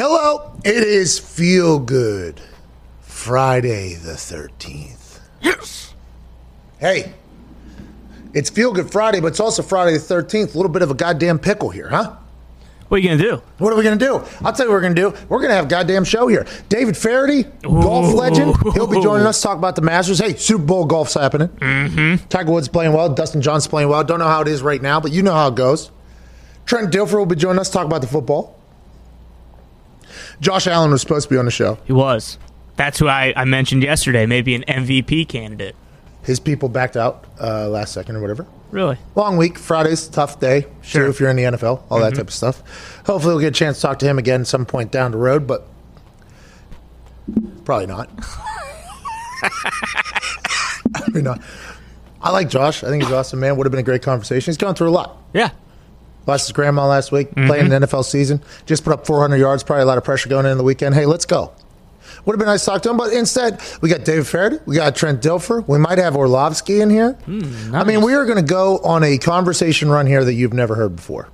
Hello, it is Feel Good Friday the 13th. Yes. Hey, it's Feel Good Friday, but it's also Friday the 13th. A little bit of a goddamn pickle here, huh? What are you gonna do? What are we going to do? I'll tell you what we're going to do. We're going to have a goddamn show here. David Feherty, golf legend. He'll be joining us, talk about the Masters. Hey, Super Bowl golf's happening. Mm-hmm. Tiger Woods playing well. Dustin Johnson's playing well. Don't know how it is right now, but you know how it goes. Trent Dilfer will be joining us, talk about the football. Josh Allen was supposed to be on the show. He was. That's who I, I mentioned yesterday. Maybe an MVP candidate. His people backed out uh, last second or whatever. Really? Long week. Friday's a tough day. Sure. Too, if you're in the NFL, all that type of stuff. Hopefully, we'll get a chance to talk to him again some point down the road, but probably not. probably not. I like Josh. I think he's awesome, man. Would have been a great conversation. He's gone through a lot. Yeah. Lost his grandma last week, playing an mm-hmm. NFL season. Just put up 400 yards. Probably a lot of pressure going in the weekend. Hey, let's go. Would have been nice to talk to him, but instead we got David Feherty, we got Trent Dilfer, we might have Orlovsky in here. Hmm, I mean, we are going to go on a conversation run here that you've never heard before.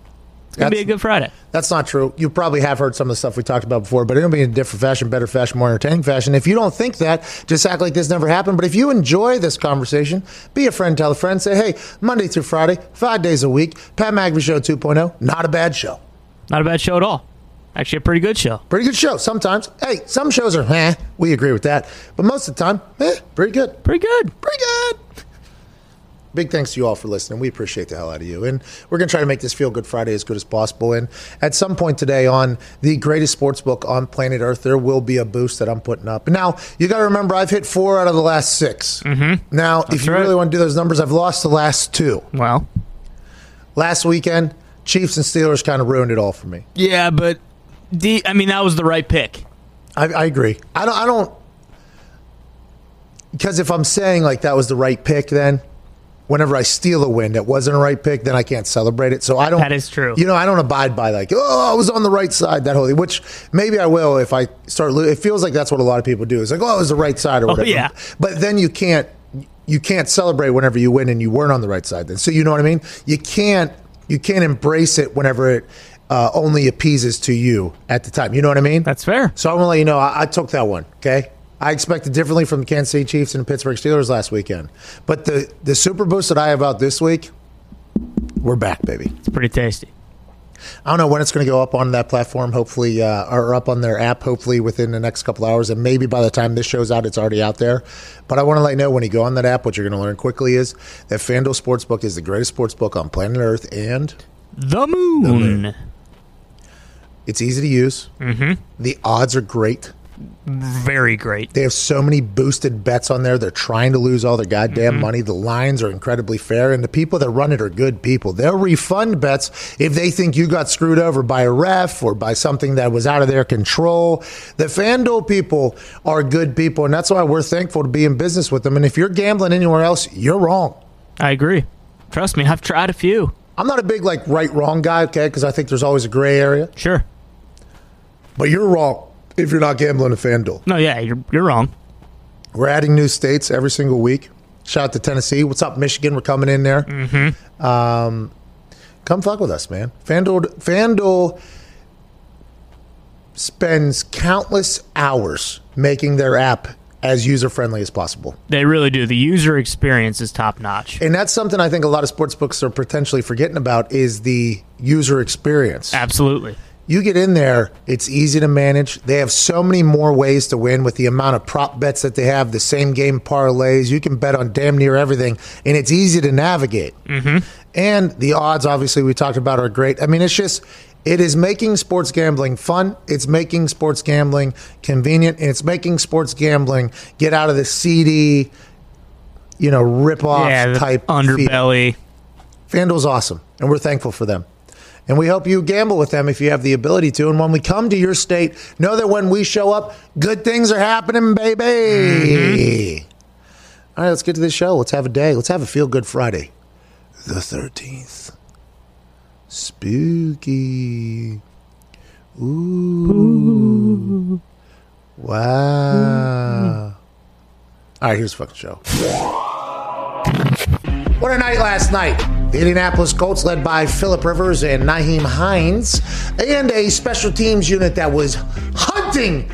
It's gonna be a good Friday. That's not true. You probably have heard some of the stuff we talked about before, but it'll be in a different fashion, better fashion, more entertaining fashion. If you don't think that, just act like this never happened. But if you enjoy this conversation, be a friend, tell a friend, say, hey, Monday through Friday, five days a week, Pat McAfee Show 2.0, not a bad show. Not a bad show at all. Actually, a pretty good show. Pretty good show. Sometimes, hey, some shows are, eh, we agree with that. But most of the time, eh, pretty good. Pretty good. Pretty good. Big thanks to you all for listening. We appreciate the hell out of you. And we're going to try to make this Feel Good Friday as good as possible. And at some point today on the greatest sports book on planet Earth, there will be a boost that I'm putting up. Now, you got to remember, I've hit four out of the last 6 Mm-hmm. Now, if you right. really want to do those numbers, I've lost the last two. Well. Last weekend, Chiefs and Steelers kind of ruined it all for me. Yeah, but D. I mean, that was the right pick. I, I agree. I don't. I don't. Because if I'm saying like that was the right pick, then whenever I steal a win that wasn't a right pick, then I can't celebrate it. So I don't. That is true. You know, I don't abide by like, oh, I was on the right side that whole. Which maybe I will if I start. lo- It feels like that's what a lot of people do. It's like, oh, it was the right side or whatever. yeah. But then you can't. You can't celebrate whenever you win and you weren't on the right side. Then, so you know what I mean. You can't. You can't embrace it whenever it uh, only appeases to you at the time. You know what I mean? That's fair. So I'm gonna let you know I, I took that one. Okay, I expected differently from the Kansas City Chiefs and the Pittsburgh Steelers last weekend, but the the super boost that I have out this week, we're back, baby. It's pretty tasty. I don't know when it's going to go up on that platform. Hopefully, uh, or up on their app. Hopefully within the next couple hours, and maybe by the time this show's out, it's already out there. But I want to let you know when you go on that app, what you're going to learn quickly is that FanDuel Sportsbook is the greatest sports book on planet Earth, and The moon. it's easy to use. Mm-hmm. The odds are great. Very great. They have so many boosted bets on there. They're trying to lose all their goddamn mm-hmm. money. The lines are incredibly fair, and the people that run it are good people. They'll refund bets if they think you got screwed over by a ref or by something that was out of their control. The FanDuel people are good people, and that's why we're thankful to be in business with them. And if you're gambling anywhere else, you're wrong. I agree. Trust me, I've tried a few. I'm not a big like right wrong guy, okay? Because I think there's always a gray area. Sure. But you're wrong if you're not gambling at FanDuel. No, yeah, you're you're wrong. We're adding new states every single week. Shout out to Tennessee. What's up, Michigan? We're coming in there. Mm-hmm. Um, come fuck with us, man. FanDuel, FanDuel spends countless hours making their app as user friendly as possible. They really do. The user experience is top notch. And that's something I think a lot of sports books are potentially forgetting about is the user experience. Absolutely. You get in there, it's easy to manage. They have so many more ways to win with the amount of prop bets that they have, the same game parlays. You can bet on damn near everything, and it's easy to navigate. Mm-hmm. And the odds, obviously, we talked about are great. I mean, it's just, it is making sports gambling fun. It's making sports gambling convenient, and it's making sports gambling get out of the seedy, you know, rip off yeah, type underbelly. FanDuel's awesome, and we're thankful for them. And we hope you gamble with them if you have the ability to. And when we come to your state, know that when we show up, good things are happening, baby. Mm-hmm. All right, let's get to this show. Let's have a day. Let's have a feel good Friday. The 13th. Spooky. Ooh. Wow. All right, here's the fucking show. What a night last night. The Indianapolis Colts, led by Philip Rivers and Nyheim Hines, and a special teams unit that was hunting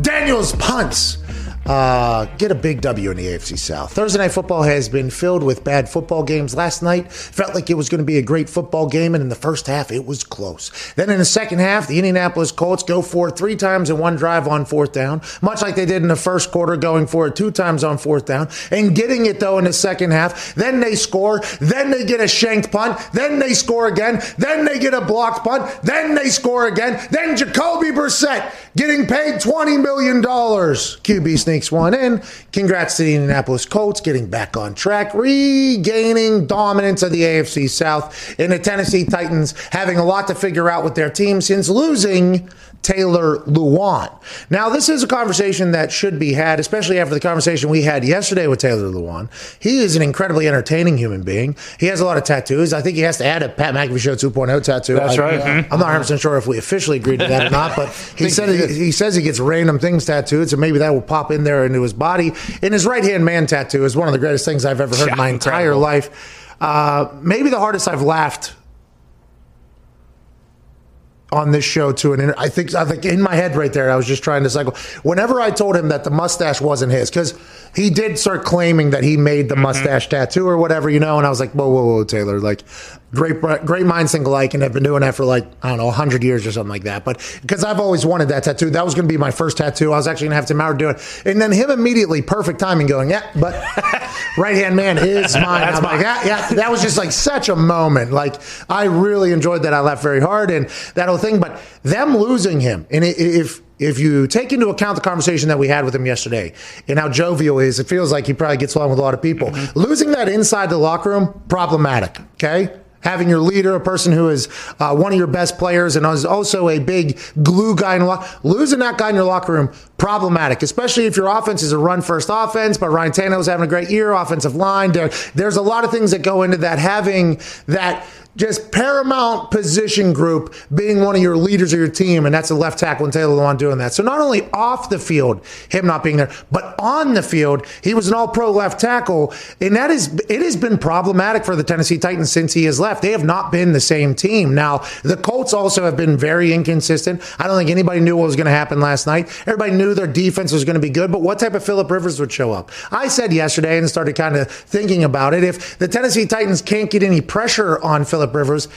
Daniel's punts uh, get a big W in the AFC South. Thursday night football has been filled with bad football games. Last night felt like it was going to be a great football game, and in the first half, it was close. Then in the second half, the Indianapolis Colts go for it three times in one drive on fourth down, much like they did in the first quarter, going for it two times on fourth down, and getting it though in the second half. Then they score. Then they get a shanked punt. Then they score again. Then they get a blocked punt. Then they score again. Then Jacoby Brissett getting paid $20 million. QB sneak one in. Congrats to the Indianapolis Colts getting back on track, regaining dominance of the AFC South, and the Tennessee Titans having a lot to figure out with their team since losing Taylor Lewan. Now, this is a conversation that should be had, especially after the conversation we had yesterday with Taylor Lewan. He is an incredibly entertaining human being. He has a lot of tattoos. I think he has to add a Pat McAfee Show 2.0 tattoo. That's I, right. Mm-hmm. I'm not 100% sure if we officially agreed to that or not, but he said he, he, says he gets random things tattooed, so maybe that will pop in there into his body. And his right hand man tattoo is one of the greatest things I've ever heard yeah, in my entire life. Uh, maybe the hardest I've laughed on this show to an I think I think in my head right there I was just trying to cycle. Whenever I told him that the mustache wasn't his cuz he did start claiming that he made the mm-hmm. mustache tattoo or whatever you know and I was like whoa whoa whoa Taylor like great great minds think alike and have been doing that for like I don't know 100 years or something like that. But because I've always wanted that tattoo. That was going to be my first tattoo. I was actually going to have Tim Howard do it. And then him immediately perfect timing going yeah but right hand man is mine. I'm like yeah, yeah. That was just like such a moment. Like I really enjoyed that. I laughed very hard and that whole thing but them losing him and if if you take into account the conversation that we had with him yesterday and how jovial he is, it feels like he probably gets along with a lot of people. Mm-hmm. Losing that inside the locker room, problematic. Okay having your leader, a person who is uh, one of your best players and is also a big glue guy in the locker, losing that guy in your locker room, problematic, especially if your offense is a run first offense, but Ryan Tannehill is having a great year, offensive line. There, there's a lot of things that go into that. Having that just paramount position group being one of your leaders of your team, and that's a left tackle and Taylor Lewan doing that. So not only off the field, him not being there, but on the field, he was an all pro left tackle. And that is it has been problematic for the Tennessee Titans since he has left. They have not been the same team. Now, the Colts also have been very inconsistent. I don't think anybody knew what was going to happen last night. Everybody knew their defense was going to be good, but what type of Philip Rivers would show up? I said yesterday and started kind of thinking about it. If the Tennessee Titans can't get any pressure on Philip Philip Rivers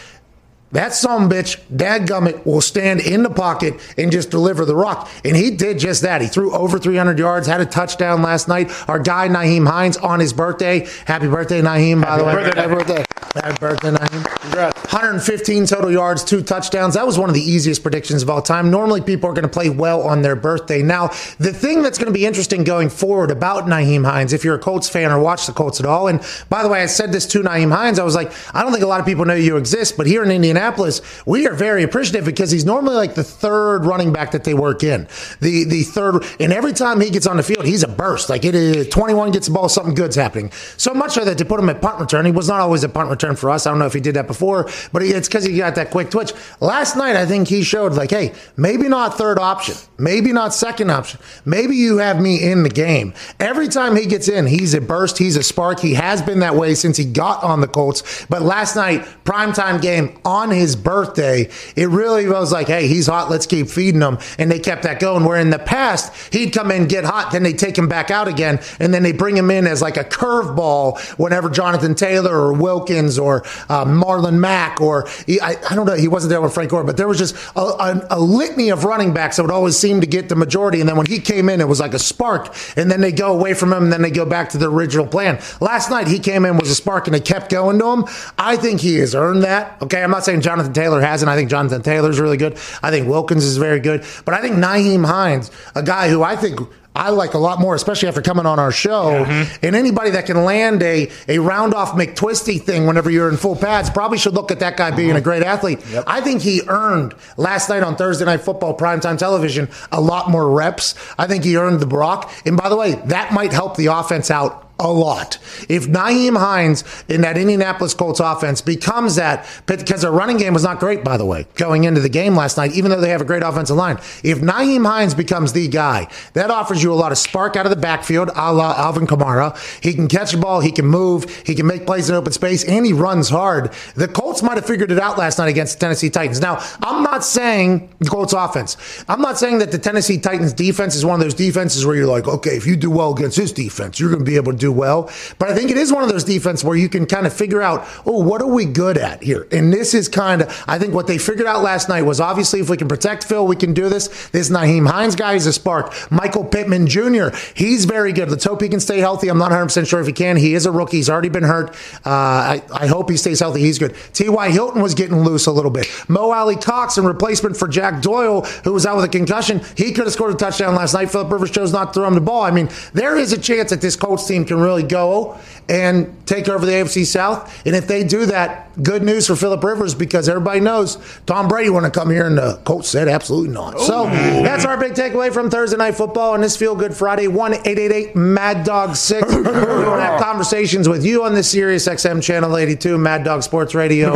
that some bitch, dadgummit, will stand in the pocket and just deliver the rock. And he did just that. He threw over 300 yards, had a touchdown last night. Our guy, Nyheim Hines, on his birthday. Happy birthday, Nyheim, by Happy the way. Birthday, Happy birthday. Happy birthday, Nyheim. Congrats. 115 total yards, two touchdowns. That was one of the easiest predictions of all time. Normally, people are going to play well on their birthday. Now, the thing that's going to be interesting going forward about Nyheim Hines, if you're a Colts fan or watch the Colts at all, and by the way, I said this to Nyheim Hines, I was like, I don't think a lot of people know you exist, but here in Indiana, Indianapolis, we are very appreciative because he's normally like the third running back that they work in. The the third, and every time he gets on the field, he's a burst. Like it is 21 gets the ball, something good's happening. So much so that to put him at punt return, he was not always a punt return for us. I don't know if he did that before, but it's because he got that quick twitch. Last night, I think he showed like, hey, maybe not third option, maybe not second option, maybe you have me in the game. Every time he gets in, he's a burst, he's a spark. He has been that way since he got on the Colts. But last night, primetime game on on his birthday, it really was like, hey, he's hot. Let's keep feeding him. And they kept that going. Where in the past, he'd come in, get hot, then they take him back out again. And then they bring him in as like a curveball whenever Jonathan Taylor or Wilkins or uh, Marlon Mack or he, I, I, don't know, he wasn't there with Frank Gore, but there was just a, a, a litany of running backs that would always seem to get the majority. And then when he came in, it was like a spark. And then they go away from him and then they go back to the original plan. Last night, he came in, was a spark, and they kept going to him. I think he has earned that. Okay, I'm not saying Jonathan Taylor hasn't. I think Jonathan Taylor's really good. I think Wilkins is very good. But I think Nyheim Hines, a guy who I think I like a lot more, especially after coming on our show. Mm-hmm. And anybody that can land a, a round off McTwisty thing whenever you're in full pads probably should look at that guy being mm-hmm. a great athlete. Yep. I think he earned last night on Thursday Night Football primetime television a lot more reps. I think he earned the Brock. And by the way, that might help the offense out a lot. If Nyheim Hines in that Indianapolis Colts offense becomes that, because their running game was not great, by the way, going into the game last night, even though they have a great offensive line. If Nyheim Hines becomes the guy, that offers you a lot of spark out of the backfield, a la Alvin Kamara. He can catch the ball, he can move, he can make plays in open space, and he runs hard. The Colts might have figured it out last night against the Tennessee Titans. Now, I'm not saying the Colts offense. I'm not saying that the Tennessee Titans defense is one of those defenses where you're like, okay, if you do well against this defense, you're going to be able to do well. But I think it is one of those defenses where you can kind of figure out, oh, what are we good at here? And this is kind of, I think what they figured out last night was obviously if we can protect Phil, we can do this. This Nyheim Hines guy is a spark. Michael Pittman Jr., he's very good. Let's hope he can stay healthy. I'm not 100% sure if he can. He is a rookie. He's already been hurt. Uh, I, I hope he stays healthy. He's good. T.Y. Hilton was getting loose a little bit. Mo Alie-Cox in replacement for Jack Doyle, who was out with a concussion, he could have scored a touchdown last night. Philip Rivers chose not to throw him the ball. I mean, there is a chance that this Colts team can really go and take over the AFC South. And if they do that, good news for Philip Rivers because everybody knows Tom Brady want to come here, and the Colts said absolutely not. So oh. that's our big takeaway from Thursday Night Football and this Feel Good Friday. One eight eight eight Mad Dog Six. we want to have conversations with you on this Sirius XM channel eighty two Mad Dog Sports Radio.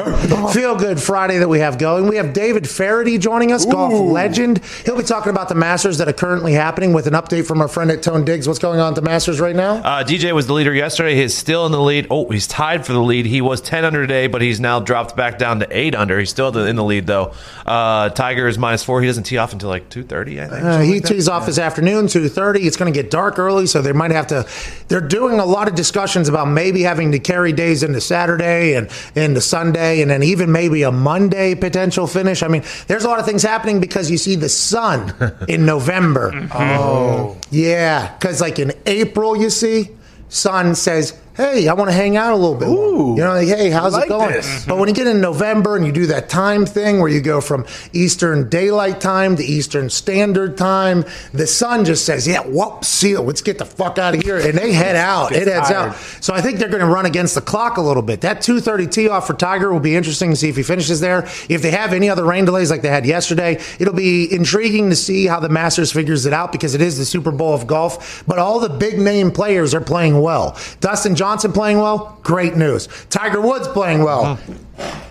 Feel Good Friday that we have going. We have David Feherty joining us, golf legend. He'll be talking about the Masters that are currently happening with an update from our friend at Tone Diggs. What's going on at the Masters right now? Uh, DJ was the leader yesterday. He's still in the lead. Oh, he's tied for the lead. He was 10 under today, but he's now dropped back down to 8 under. He's still in the lead, though. Uh, Tiger is minus 4. He doesn't tee off until like 2.30, I think. Uh, he like tees off this afternoon, 2.30. It's going to get dark early, so they might have to... They're doing a lot of discussions about maybe having to carry days into Saturday and into Sunday, and then even maybe a Monday potential finish. I mean, there's a lot of things happening because you see the sun in November. oh. Yeah, because like in April, you see, sun says hey, I want to hang out a little bit. Ooh, you know, like, hey, how's like it going? this. But when you get in November and you do that time thing where you go from Eastern Daylight Time to Eastern Standard Time, the sun just says, yeah, whoop, seal, let's get the fuck out of here. And they head out. it heads tired. out. So I think they're going to run against the clock a little bit. That 2.30 tee off for Tiger will be interesting to see if he finishes there. If they have any other rain delays like they had yesterday, it'll be intriguing to see how the Masters figures it out because it is the Super Bowl of golf. But all the big name players are playing well. Dustin Johnson playing well, great news. Tiger Woods playing well,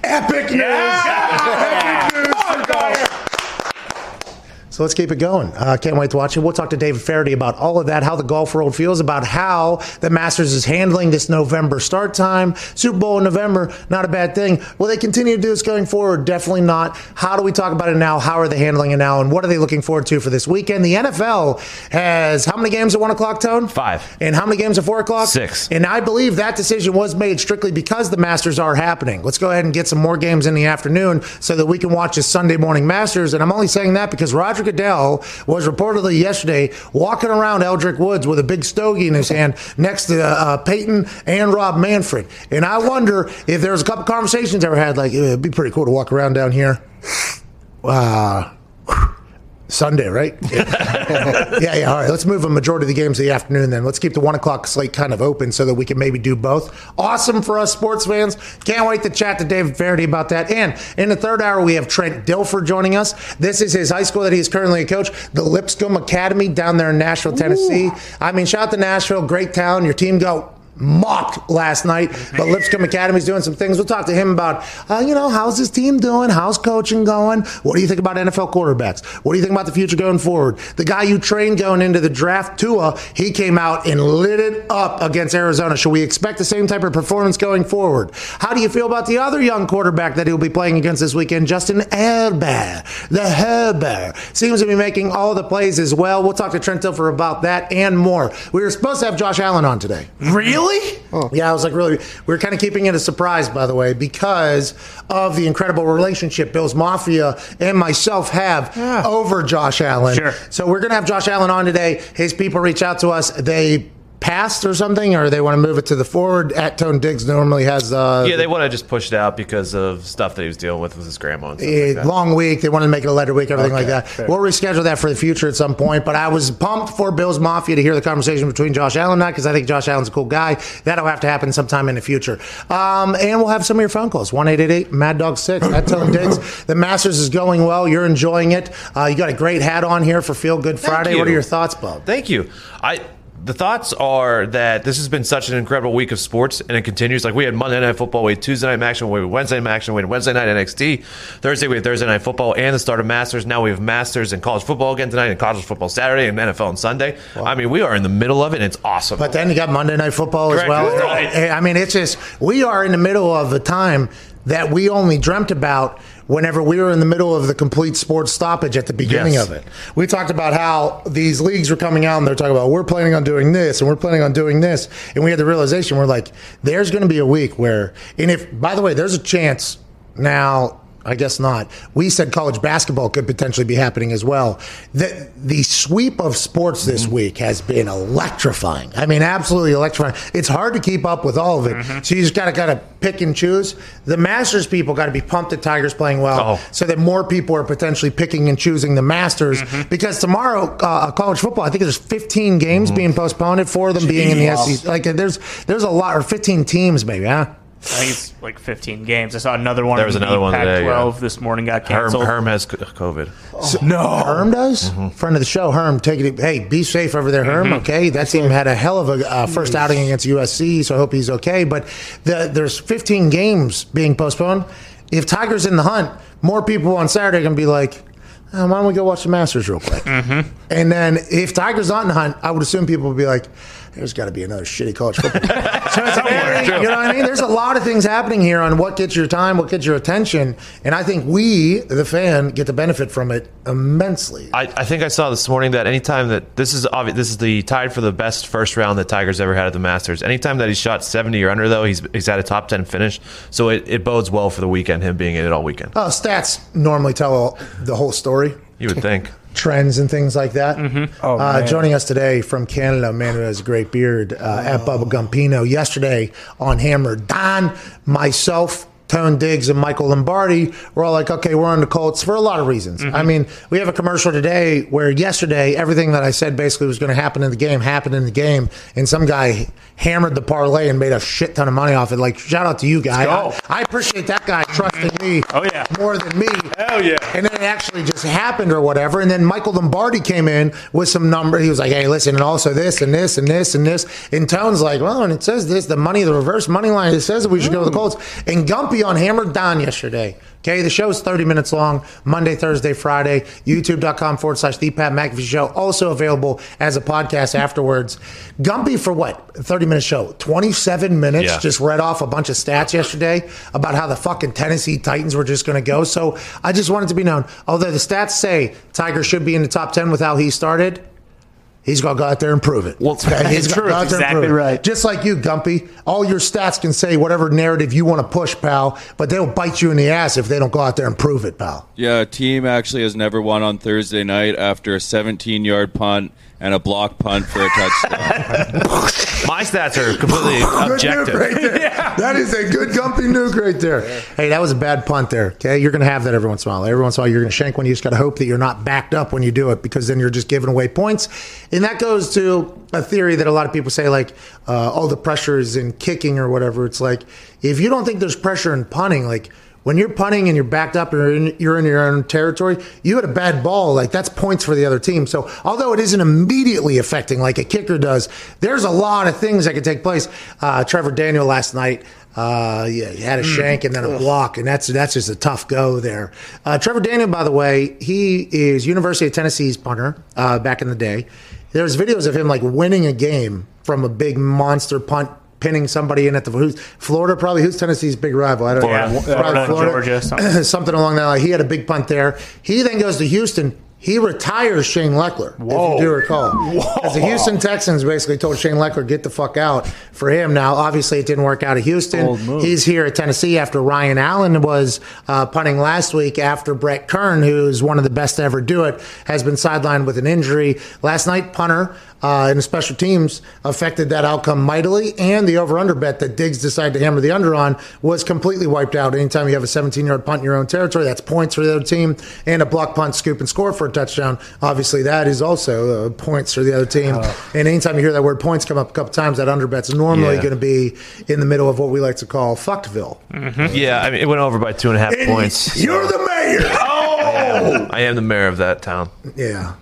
epic news. Epic news for golf. So let's keep it going. Uh, can't wait to watch it. We'll talk to David Feherty about all of that, how the golf world feels about how the Masters is handling this November start time. Super Bowl in November, not a bad thing. Will they continue to do this going forward? Definitely not. How do we talk about it now? How are they handling it now? And what are they looking forward to for this weekend? The NFL has how many games at 1 o'clock, Tone? Five. And how many games at 4 o'clock? Six. And I believe that decision was made strictly because the Masters are happening. Let's go ahead and get some more games in the afternoon so that we can watch a Sunday morning Masters. And I'm only saying that because Roger Goodell was reportedly yesterday walking around Eldrick Woods with a big stogie in his hand next to uh, Peyton and Rob Manfred. And I wonder if there was a couple conversations ever had, like, it'd be pretty cool to walk around down here. Uh, Sunday, right? Yeah. yeah, yeah. All right. Let's move a majority of the games to the afternoon then. Let's keep the one o'clock slate kind of open so that we can maybe do both. Awesome for us sports fans. Can't wait to chat to David Feherty about that. And in the third hour, we have Trent Dilfer joining us. This is his high school that he is currently a coach, the Lipscomb Academy down there in Nashville, Tennessee. I mean, shout out to Nashville, great town. Your team go mocked last night, but Lipscomb Academy's doing some things. We'll talk to him about, uh, you know, how's his team doing? How's coaching going? What do you think about NFL quarterbacks? What do you think about the future going forward? The guy you trained going into the draft, Tua, he came out and lit it up against Arizona. Should we expect the same type of performance going forward? How do you feel about the other young quarterback that he'll be playing against this weekend, Justin Herbert? The Herbert seems to be making all the plays as well. We'll talk to Trent Dilfer about that and more. We were supposed to have Josh Allen on today. Really? Oh. Yeah, I was like, really, we are kind of keeping it a surprise, by the way, because of the incredible relationship Bills Mafia and myself have over Josh Allen. Sure. So we're going to have Josh Allen on today. His people reach out to us. They passed or something, or they want to move it to the forward. At Tone Diggs normally has uh, Yeah, they want to just push it out because of stuff that he was dealing with with his grandma and stuff a like that. long week. They wanted to make it a lighter week, everything like that. fair. We'll reschedule that for the future at some point. But I was pumped for Bills Mafia to hear the conversation between Josh Allen and I because I think Josh Allen's a cool guy. That'll have to happen sometime in the future. Um, and we'll have some of your phone calls. 1 Mad Dog 6 at Tone Diggs. The Masters is going well. You're enjoying it. Uh, you got a great hat on here for Feel Good Friday. What are your thoughts, Bob? Thank you. I the thoughts are that this has been such an incredible week of sports, and it continues. Like we had Monday Night Football, we had Tuesday Night Action, we had Wednesday Night Action, we had Wednesday Night NXT, Thursday we had Thursday Night Football, and the start of Masters. Now we have Masters and college football again tonight, and college football Saturday, and NFL on Sunday. I mean, we are in the middle of it, and it's awesome. But then you got Monday Night Football as well. Right. I mean, it's just we are in the middle of a time that we only dreamt about whenever we were in the middle of the complete sports stoppage at the beginning Yes. of it. We talked about how these leagues were coming out and they're talking about we're planning on doing this and we're planning on doing this, and we had the realization we're like, there's going to be a week where, and if by the way, there's a chance now. I guess not. We said college basketball could potentially be happening as well. The, the sweep of sports this mm-hmm. week has been electrifying. I mean, absolutely electrifying. It's hard to keep up with all of it. Mm-hmm. So you just got to kind of pick and choose. The Masters people got to be pumped that Tigers playing well Oh. so that more people are potentially picking and choosing the Masters. Mm-hmm. Because tomorrow, uh, college football, I think there's 15 games being postponed, four of them being in the Jeez. SEC. Like there's there's a lot, or 15 teams maybe, huh? I think it's like 15 games. I saw another one. There was another one today, Pac-12 yeah. this morning got Herm, canceled. Herm has c- COVID. no. Herm does. Friend of the show, Herm. Take it. Hey, be safe over there, Herm. Okay, that team had a hell of a uh, first outing against USC, so I hope he's okay. But the, there's 15 games being postponed. If Tigers in the hunt, more people on Saturday are gonna be like. "Uh, why don't we go watch the Masters real quick? And then if Tigers not in the hunt, I would assume people would be like, "There's got to be another shitty college football." so it's very, you know what I mean? There's a lot of things happening here on what gets your time, what gets your attention, and I think we, the fan, get to benefit from it immensely. I, I think I saw this morning that anytime that this is obvious, this is the tied for the best first round that Tigers ever had at the Masters. Anytime that he's shot 70 or under, though, he's he's at a top 10 finish. So it, it bodes well for the weekend, him being in it all weekend. Oh, stats normally tell all- the whole story, You would think. Trends and things like that. Oh, uh, joining us today from Canada, a man who has a great beard, uh, at Bubba Gumpino. Yesterday on Hammer, Don, myself, Tone Diggs, and Michael Lombardi were all like, okay, we're on the Colts for a lot of reasons. Mm-hmm. I mean, we have a commercial today where yesterday everything that I said basically was going to happen in the game happened in the game, and some guy hammered the parlay and made a shit ton of money off it. Like, shout out to you, guy. go. I, I appreciate that guy trusting me Oh, yeah. more than me. Hell yeah. And then it actually just happened or whatever. And then Michael Lombardi came in with some number. He was like, hey, listen, and also this and this and this and this. And Tone's like, well, and it says this, the money, the reverse money line, it says that we should go with the mm. Colts. And Gumpy on Hammered Don yesterday. Okay, the show is 30 minutes long, Monday, Thursday, Friday, youtube.com forward slash the Pat McAfee show. Also available as a podcast afterwards. Gumpy for what? 30 minute show. 27 minutes Yeah. just read off a bunch of stats yesterday about how the fucking Tennessee Titans were just going to go. So I just wanted to be known. Although the stats say Tiger should be in the top 10 with how he started, he's going to go out there and prove it. Well, he's it's gonna true. go out there and Exactly prove it. right. Just like you, Gumpy. All your stats can say whatever narrative you want to push, pal, but they'll bite you in the ass if they don't go out there and prove it, pal. Yeah, a team actually has never won on Thursday night after a 17 yard punt and a block punt for a touchdown. My stats are completely objective. right there. That is a good Gumpy nuke right there. Hey, that was a bad punt there. Okay, you're going to have that every once in a while. Every once in a while, you're going to shank one. You just got to hope that you're not backed up when you do it, because then you're just giving away points. And that goes to a theory that a lot of people say, like, uh, oh, the pressure is in kicking or whatever. It's like if you don't think there's pressure in punting, like. When you're punting and you're backed up or in, you're in your own territory, you had a bad ball. Like that's points for the other team. So although it isn't immediately affecting like a kicker does, there's a lot of things that could take place. Uh, Trevor Daniel last night, uh, yeah, he had a shank and then a block, and that's that's just a tough go there. Uh, Trevor Daniel, by the way, he is University of Tennessee's punter uh, back in the day. There's videos of him like winning a game from a big monster punt. Pinning somebody in at the who's Florida probably who's Tennessee's big rival I don't Florida. know Florida, Georgia, something. something along that line. He had a big punt there. He then goes to Houston. He retires Shane Lechler, Whoa. if you do recall. Because the Houston Texans basically told Shane Lechler, get the fuck out for him. Now, obviously, it didn't work out at Houston. He's here at Tennessee after Ryan Allen was uh, punting last week after Brett Kern, who's one of the best to ever do it, has been sidelined with an injury. Last night, punter uh, in the special teams affected that outcome mightily, and the over-under bet that Diggs decided to hammer the under on was completely wiped out. Anytime you have a 17-yard punt in your own territory, that's points for the other team, and a block punt, scoop, and score for a touchdown. Obviously, that is also uh, points for the other team. and anytime you hear that word points come up a couple times, that under bet's normally Yeah. going to be in the middle of what we like to call fuckville. Yeah, I mean, it went over by two and a half points. You're the mayor. Oh, I am the mayor of that town. Yeah.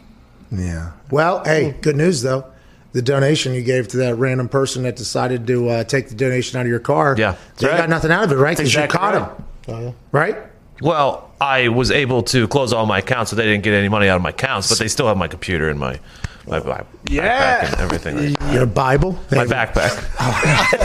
Yeah. Well, hey, good news though. the donation you gave to that random person that decided to uh, take the donation out of your car. Yeah. they right. got nothing out of it, right? Because That's you caught exactly him, right? Well, I was able to close all my accounts, so they didn't get any money out of my accounts, but they still have my computer and my my, my Yeah. backpack and everything. Your Bible. My backpack.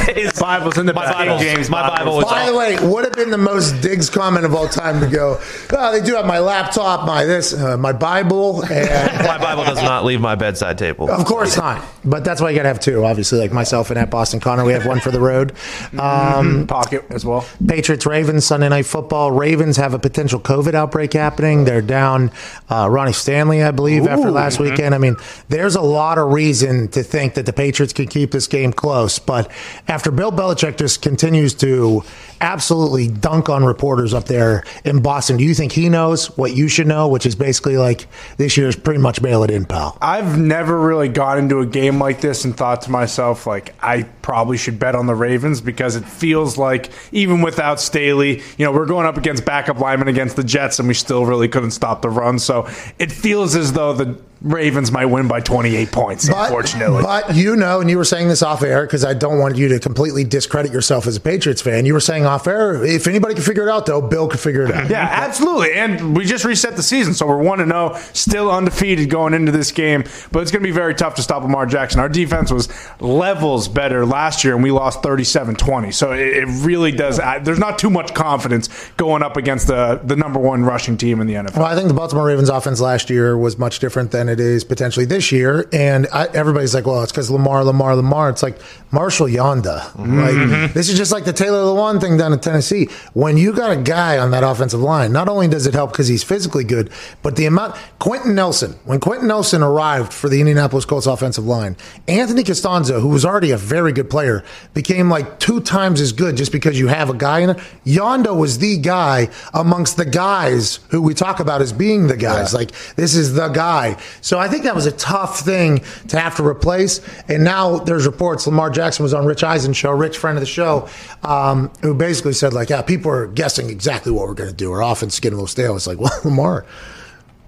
His Bible's in the My. Bible. James my Bible was By the way, would have been the most Diggs comment of all time to go. Oh, they do have my laptop, my this, uh, my Bible, and my Bible does not leave my bedside table. Of course not. But that's why you got to have two, obviously. Like myself and at Boston Connor, we have one for the road. Um, Pocket as well. Patriots Ravens Sunday Night Football. Ravens have a potential COVID outbreak happening. They're down uh, Ronnie Stanley, I believe, after last weekend. I mean, there's a lot of reason to think that the Patriots can keep this game close. But after Bill Belichick just continues to absolutely dunk on reporters up there in Boston, do you think he knows what you should know, which is basically like this year's pretty much mail it in, pal? I've never really got into a game like this and thought to myself, like, I probably should bet on the Ravens because it feels like even without Staley, you know, we're going up against backup linemen against the Jets and we still really couldn't stop the run. So it feels as though the Ravens might win by 28 points, unfortunately. But you know, and you were saying this off air because I don't want you to completely discredit yourself as a Patriots fan. You were saying off air, if anybody can figure it out, though, Bill could figure it out. Yeah, absolutely. And we just reset the season, so we're 1 0, still undefeated going into this game. But it's going to be very tough to stop Lamar Jackson. Our defense was levels better last year, and we lost 37 20. So it, it really does. I, there's not too much confidence going up against the, the number one rushing team in the NFL. Well, I think the Baltimore Ravens offense last year was much different than it is potentially this year. And I, everybody's like, well, it's because Lamar, Lamar, Lamar. It's like Marshal Yanda. Like, mm-hmm. this is just like the Taylor Lewan thing down in Tennessee. When you got a guy on that offensive line, not only does it help because he's physically good, but the amount. Quenton Nelson, when Quenton Nelson arrived for the Indianapolis Colts offensive line, Anthony Castonzo, who was already a very good player, became like two times as good just because you have a guy in it. Yanda was the guy amongst the guys who we talk about as being the guys. Like, this is the guy. So I think that was a tough thing to have to replace. And now there's reports Lamar Jackson was on Rich Eisen show, Rich friend of the show, um, who basically said like, yeah, people are guessing exactly what we're going to do. Our offense is getting a little stale. It's like, well, Lamar.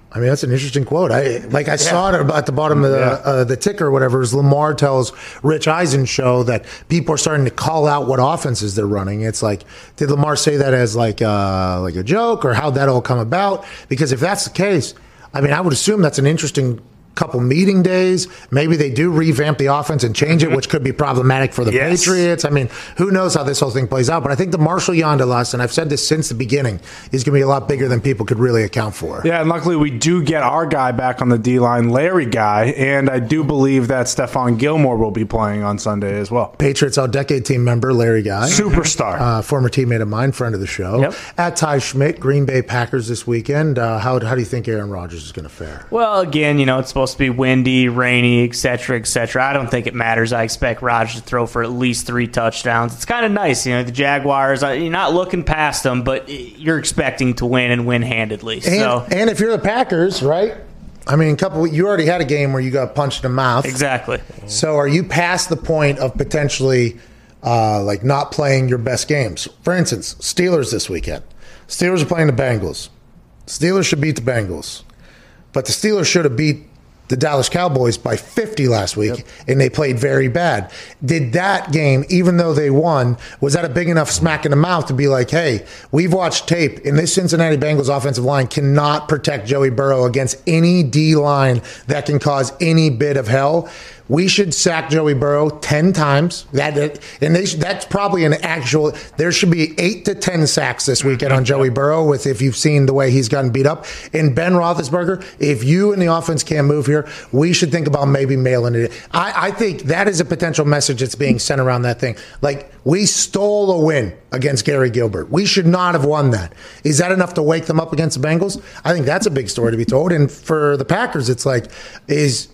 I mean, that's an interesting quote. I like I saw it at the bottom of the uh, the ticker or whatever. Is Lamar tells Rich Eisen show that people are starting to call out what offenses they're running. It's like, did Lamar say that as like uh, like a joke or how'd that all come about? Because if that's the case, I mean, I would assume that's an interesting couple meeting days. Maybe they do revamp the offense and change it, which could be problematic for the Yes. Patriots. I mean, who knows how this whole thing plays out? But I think the Marshal Yanda loss, and I've said this since the beginning, is going to be a lot bigger than people could really account for. Yeah, and luckily we do get our guy back on the D line, Larry Guy, and I do believe that Stephon Gilmore will be playing on Sunday as well. Patriots All Decade team member Larry Guy. Superstar. uh, former teammate of mine, friend of the show. Yep. At Ty Schmidt, Green Bay Packers this weekend. Uh, how, how do you think Aaron Rodgers is going to fare? Well, again, you know, it's supposed to be windy, rainy, etc., cetera, et cetera. I don't think it matters. I expect Rodgers to throw for at least three touchdowns. It's kind of nice, you know, the Jaguars, uh, you're not looking past them, but you're expecting to win and win handedly. And, So, and if you're the Packers, right? I mean, a couple. You already had a game where you got punched in the mouth. exactly. So are you past the point of potentially uh, like not playing your best games? For instance, Steelers this weekend. Steelers are playing the Bengals. Steelers should beat the Bengals, but the Steelers should have beat the Dallas Cowboys by 50 last week, and they played very bad. Did that game, even though they won, was that a big enough smack in the mouth to be like, hey, we've watched tape, and this Cincinnati Bengals offensive line cannot protect Joey Burrow against any D line that can cause any bit of hell. We should sack Joey Burrow 10 times. That and they that's probably an actual there should be 8 to 10 sacks this weekend on Joey Burrow with if you've seen the way he's gotten beat up. And Ben Roethlisberger, if you and the offense can't move here, we should think about maybe mailing it. I, I think that is a potential message that's being sent around that thing. Like we stole a win against Garrett Gilbert. We should not have won that. Is that enough to wake them up against the Bengals? I think that's a big story to be told. And for the Packers, it's like is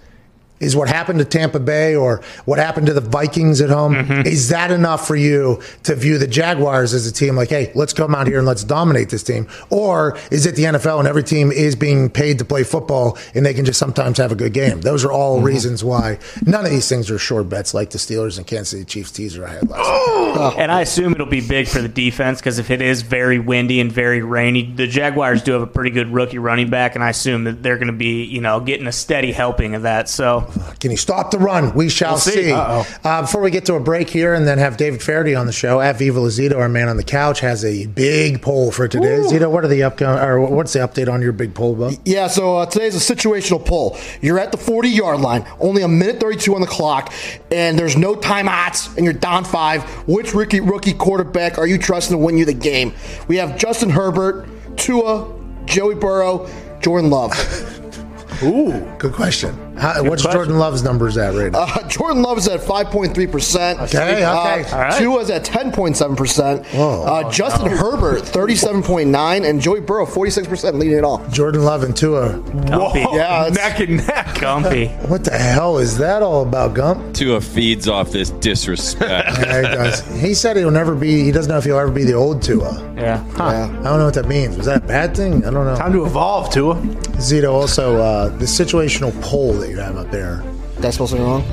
is what happened to Tampa Bay or what happened to the Vikings at home, mm-hmm. is that enough for you to view the Jaguars as a team like, hey, let's come out here and let's dominate this team? Or is it the NFL and every team is being paid to play football and they can just sometimes have a good game? Those are all mm-hmm. reasons why none of these things are sure bets like the Steelers and Kansas City Chiefs teaser I had last night. Oh. And I assume it'll be big for the defense because if it is very windy and very rainy, the Jaguars do have a pretty good rookie running back, and I assume that they're going to be, you know, getting a steady helping of that. So Can he stop the run? We shall We'll see. see. Uh, before we get to a break here and then have David Feherty on the show, at Viva Lazito, our man on the couch, has a big poll for today. Zito, what are the upcoming, or what's the update on your big poll, Bob? Yeah, so uh, today's a situational poll. You're at the 40 yard line, only a minute 32 on the clock, and there's no timeouts, and you're down five. Which rookie rookie quarterback are you trusting to win you the game? We have Justin Herbert, Tua, Joey Burrow, Jordan Love. Ooh, good question. How, what's question. Jordan Love's numbers at right now? Uh, Jordan Love's is at 5.3%. Okay, okay. Uh, All right. Tua's at 10.7%. Whoa. uh, Justin Herbert, 37.9 and Joey Burrow, 46% leading it all. Jordan Love and Tua. Gumpy. Yeah, neck and neck. Gumpy. What the hell is that all about, Gump? Tua feeds off this disrespect. Yeah, he does. He said he'll never be. He doesn't know if he'll ever be the old Tua. Yeah. Yeah. I don't know what that means. Was that a bad thing? I don't know. Time to evolve, Tua. Zito, also uh, the situational poll that you have up there. Did I spell something wrong?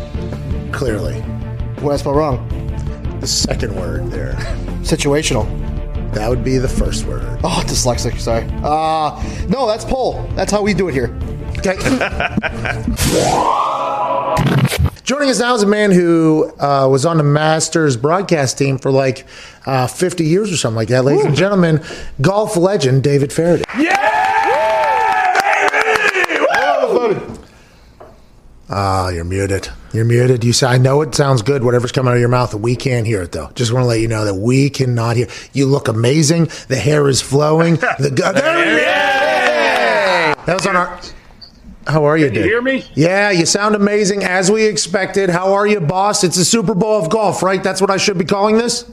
Clearly, What did I spell wrong? the second word there. Situational. That would be the first word. Oh, dyslexic. Sorry. Uh, no, that's poll. That's how we do it here. Okay. Joining us now is a man who uh, was on the Masters broadcast team for like uh, 50 years or something like that. Ladies and gentlemen, golf legend David Feherty. Ah, you're muted. You're muted. You say, I know it sounds good, whatever's coming out of your mouth. We can't hear it though. Just want to let you know that we cannot hear. You look amazing. The hair is flowing. The gu- there he is! That was on our. How are you, Can you dude? hear me? Yeah, you sound amazing as we expected. How are you, boss? It's the Super Bowl of golf, right? That's what I should be calling this.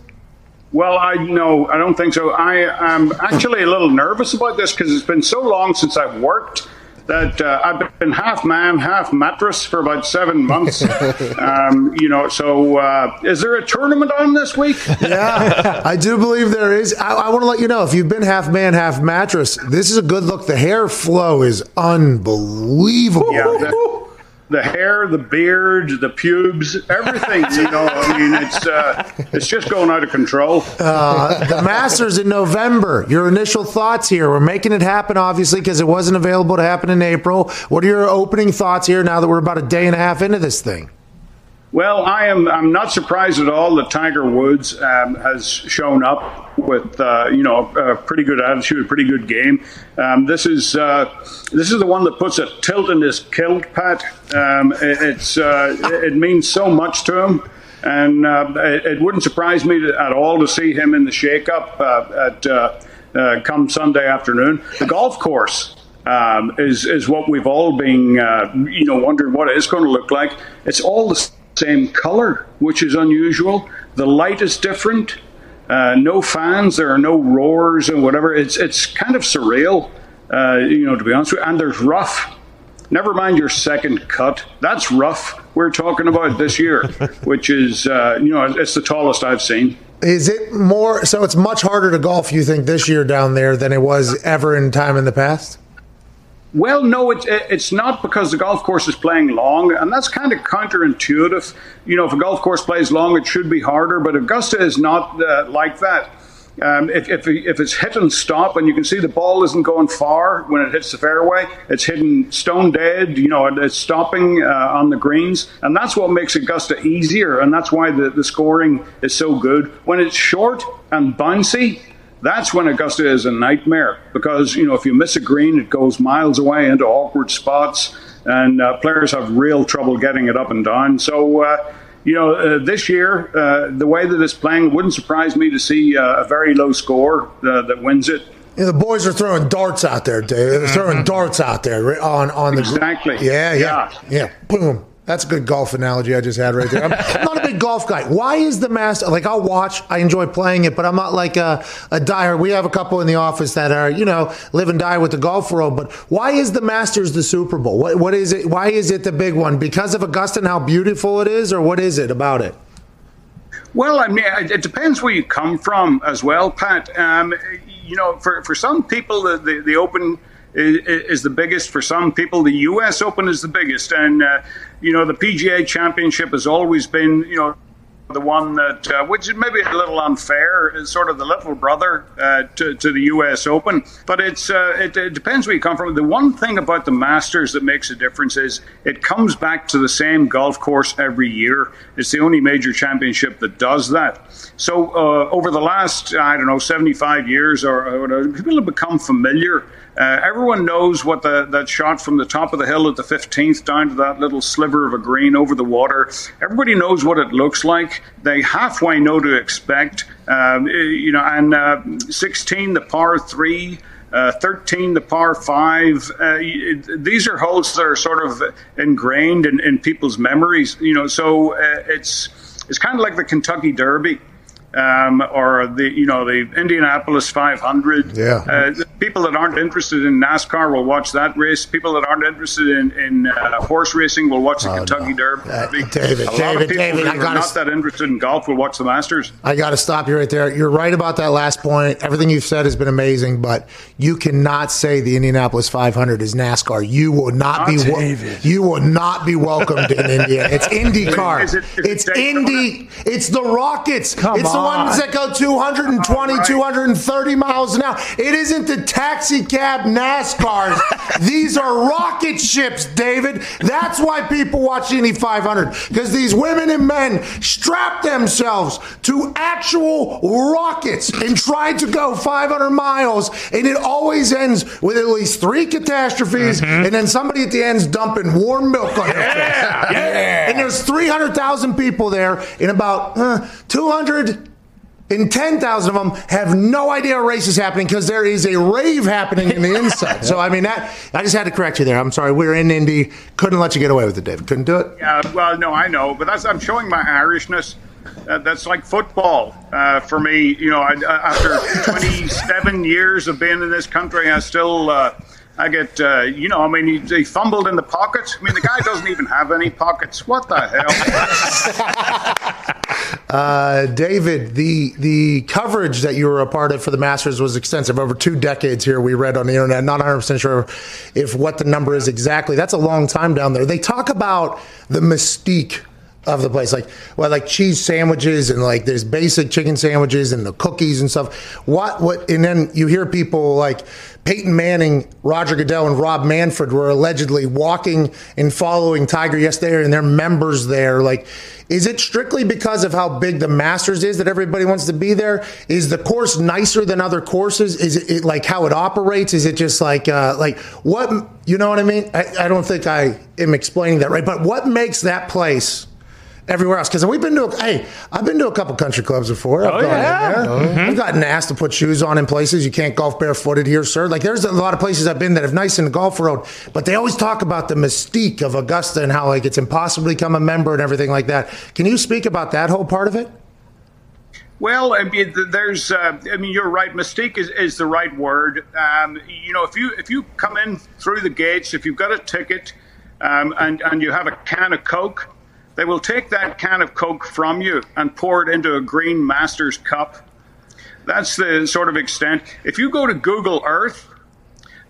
Well, I no, I don't think so. I am actually a little nervous about this because it's been so long since I've worked that uh, I've been half man, half mattress for about seven months. um, you know, so uh, is there a tournament on this week? Yeah, I do believe there is. I, I want to let you know if you've been half man, half mattress, this is a good look. The hair flow is unbelievable. Yeah, the, the hair, the beard, the pubes, everything. You know, I mean, it's uh, it's just going out of control. Uh, the Masters in November. Your initial thoughts here? We're making it happen, obviously, because it wasn't available to happen in April. What are your opening thoughts here now that we're about a day and a half into this thing? Well, I am. I'm not surprised at all that Tiger Woods um, has shown up with uh, you know a pretty good attitude, a pretty good game. Um, this is uh, this is the one that puts a tilt in his kilt, Pat. Um, it, it's uh, it means so much to him. And uh, it, it wouldn't surprise me to, at all to see him in the shake-up uh, at uh, come Sunday afternoon. The golf course um, is is what we've all been uh, you know wondering what it is going to look like. It's all the same color, which is unusual. The light is different. Uh, no fans. There are no roars and whatever. It's it's kind of surreal, uh, you know, to be honest with you. And there's rough. Never mind your second cut. That's rough. We're talking about this year, which is uh, you know it's the tallest I've seen. Is it more so? It's much harder to golf, you think, this year down there than it was ever in time in the past? Well, no, it, it's not because the golf course is playing long, and that's kind of counterintuitive. You know, if a golf course plays long, it should be harder, but Augusta is not uh, like that. Um, if, if, if it's hit and stop, and you can see the ball isn't going far when it hits the fairway, it's hitting stone dead, you know, it's stopping uh, on the greens, and that's what makes Augusta easier, and that's why the, the scoring is so good. When it's short and bouncy, that's when Augusta is a nightmare because you know if you miss a green, it goes miles away into awkward spots, and uh, players have real trouble getting it up and down. So. Uh, you know, uh, this year, uh, the way that it's playing, it wouldn't surprise me to see uh, a very low score uh, that wins it. You know, the boys are throwing darts out there, Dave. They're throwing darts out there on on the gr- Exactly. Yeah, yeah, Yeah. yeah. Boom. That's a good golf analogy I just had right there. I'm, I'm not a big golf guy. Why is the master like I'll watch, I enjoy playing it, but I'm not like a, a dire. We have a couple in the office that are, you know, live and die with the golf world, but why is the Masters the Super Bowl? What what is it? Why is it the big one? Because of Augusta and how beautiful it is, or what is it about it? Well, I mean, it it depends where you come from as well, Pat. Um, you know, for, for some people, the, the, the Open is, is the biggest. For some people, the U.S. Open is the biggest. And, uh, you know, the PGA Championship has always been, you know, the one that, uh, which is maybe a little unfair, is sort of the little brother uh, to, to the U.S. Open. But it's uh, it, it, depends where you come from. The one thing about the Masters that makes a difference is it comes back to the same golf course every year. It's the only major championship that does that. So uh, over the last, I don't know, 75 years, or, or people have become familiar uh, everyone knows what the, that shot from the top of the hill at the 15th down to that little sliver of a green over the water. Everybody knows what it looks like. They halfway know to expect. Um, you know, and uh, 16, the par three. Uh, 13, the par five. Uh, these are holes that are sort of ingrained in, in people's memories. You know, so uh, it's it's kind of like the Kentucky Derby um, or the you know the Indianapolis 500. Yeah. Uh, people that aren't interested in NASCAR will watch that race. People that aren't interested in, in uh, horse racing will watch the Oh, Kentucky no. Derby. Uh, David, a lot David, of people David, I who are not that interested in golf will watch the Masters. I got to stop you right there. You're right about that last point. Everything you've said has been amazing, but you cannot say the Indianapolis 500 is NASCAR. You will not be. Not wel- David. you will not be welcomed in India. It's IndyCar. Is it- is it it's Indy. It's the Rockets. Come it's on. Ones that go 220, All right. 230 miles an hour. It isn't the taxi cab NASCARs. These are rocket ships, David. That's why people watch Indy 500 because these women and men strap themselves to actual rockets and try to go 500 miles, and it always ends with at least three catastrophes, and then somebody at the end's dumping warm milk on their face. And there's 300,000 people there, in about uh, 200 and 10,000 of them have no idea a race is happening because there is a rave happening in the inside. So, I mean, that I just had to correct you there. I'm sorry. We're in Indy. Couldn't let you get away with it, David. Couldn't do it. Yeah, well, no, I know, but that's I'm showing my Irishness. Uh, that's like football uh, for me. You know, I, I- after 27 years of being in this country, I still. Uh, I get, uh, you know, I mean, he, he fumbled in the pocket. I mean, the guy doesn't even have any pockets. What the hell? Uh, David, the the coverage that you were a part of for the Masters was extensive. Over two decades here, we read on the internet. Not 100 percent sure if what the number is exactly. That's a long time down there. They talk about the mystique of the place, like well, like cheese sandwiches and like there's basic chicken sandwiches and the cookies and stuff. What what? And then you hear people like Peyton Manning, Roger Goodell, and Rob Manfred were allegedly walking and following Tiger yesterday, and they're members there. Like, is it strictly because of how big the Masters is that everybody wants to be there? Is the course nicer than other courses? Is it, it like how it operates? Is it just like uh, like what you know what I mean? I, I don't think I am explaining that right, but what makes that place? Everywhere else, because we've been to. A, hey, I've been to a couple country clubs before. I've Oh, gone in yeah? there. I've gotten asked to put shoes on in places you can't golf barefooted here, sir. Like there's a lot of places I've been that have nice in the golf road, but they always talk about the mystique of Augusta and how like it's impossible to become a member and everything like that. Can you speak about that whole part of it? Well, I mean, there's. Uh, I mean, you're right. Mystique is, is the right word. Um, you know, if you if you come in through the gates, if you've got a ticket, um, and and you have a can of Coke, they will take that can of Coke from you and pour it into a green Masters cup. That's the sort of extent. If you go to Google Earth,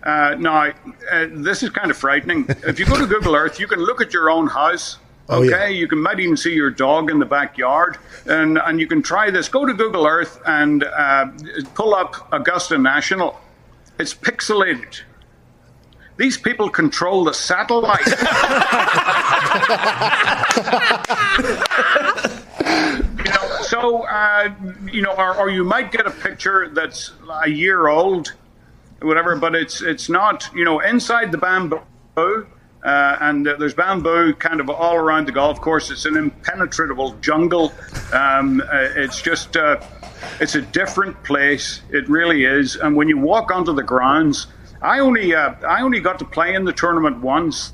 uh, now uh, this is kind of frightening. if you go to Google Earth, you can look at your own house. Oh, Okay, yeah. you can might even see your dog in the backyard, and and you can try this. Go to Google Earth and uh, pull up Augusta National. It's pixelated. These people control the satellite. you know, so uh, you know, or, or you might get a picture that's a year old, whatever, but it's it's not. You know, inside the bamboo. Uh, and uh, there's bamboo kind of all around the golf course. It's an impenetrable jungle. Um, uh, it's just, uh, it's a different place. It really is. And when you walk onto the grounds, I only, uh, I only got to play in the tournament once.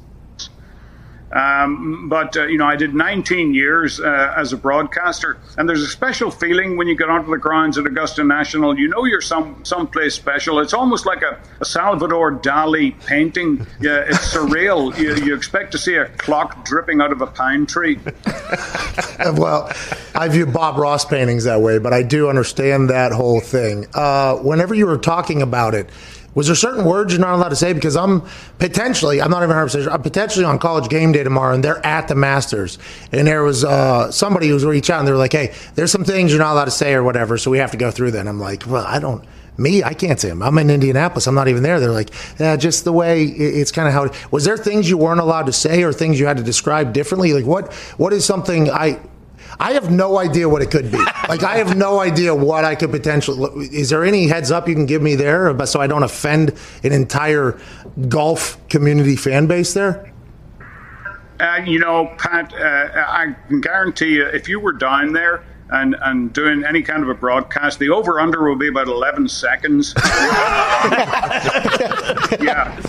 Um, but uh, you know, I did 19 years uh, as a broadcaster, and there's a special feeling when you get onto the grounds at Augusta National. You know you're some someplace special. It's almost like a, a Salvador Dali painting. Yeah, it's surreal. You, you expect to see a clock dripping out of a pine tree. well, I view Bob Ross paintings that way, but I do understand that whole thing. Uh, whenever you were talking about it, Was there certain words you're not allowed to say? Because I'm potentially, I'm not even 100 sure, I'm potentially on college game day tomorrow, and they're at the Masters, and there was uh, somebody who was out, and they were like, "Hey, there's some things you're not allowed to say or whatever, so we have to go through that." And I'm like, "Well, I don't." Me, I can't say them. I'm in Indianapolis. I'm not even there. They're like, yeah, just the way it's kind of how. It, was there things you weren't allowed to say or things you had to describe differently? Like what? What is something I? I have no idea what it could be. Like I have no idea what I could potentially. Is there any heads up you can give me there, so I don't offend an entire golf community fan base there? Uh, you know, Pat, uh, I can guarantee you, if you were down there and, and doing any kind of a broadcast, the over under will be about 11 seconds. yeah.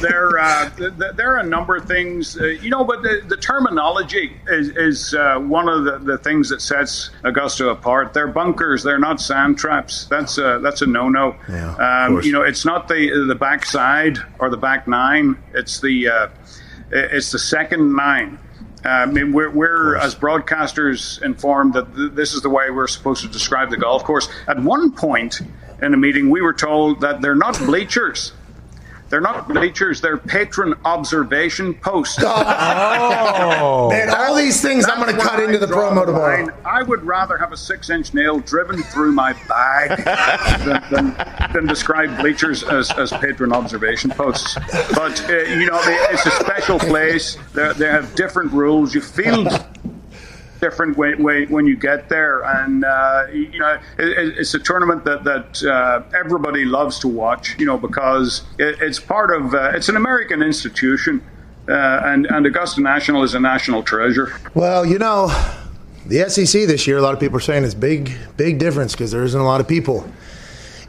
There, uh, there are a number of things, uh, you know, but the, the terminology is, is uh, one of the, the things that sets Augusta apart. They're bunkers, they're not sand traps. That's a, that's a no no. Yeah, um, you know, it's not the the backside or the back nine. It's the uh, it's the second nine. Uh, I mean, we're, we're as broadcasters informed that th- this is the way we're supposed to describe the golf course. At one point in a meeting, we were told that they're not bleachers. They're not bleachers. They're patron observation posts. Oh, man! All these things I'm going to cut into the promo tomorrow. I would rather have a six-inch nail driven through my bag than, than, than, describe bleachers as, as patron observation posts. But uh, you know, it's a special place. They're, they have different rules. You feel different when, when, you get there. And, uh, you know, it, it's a tournament that, that uh, everybody loves to watch, you know, because it, it's part of, uh, it's an American institution. Uh, and, and Augusta National is a national treasure. Well, you know, the SEC this year, a lot of people are saying it's big, big difference because there isn't a lot of people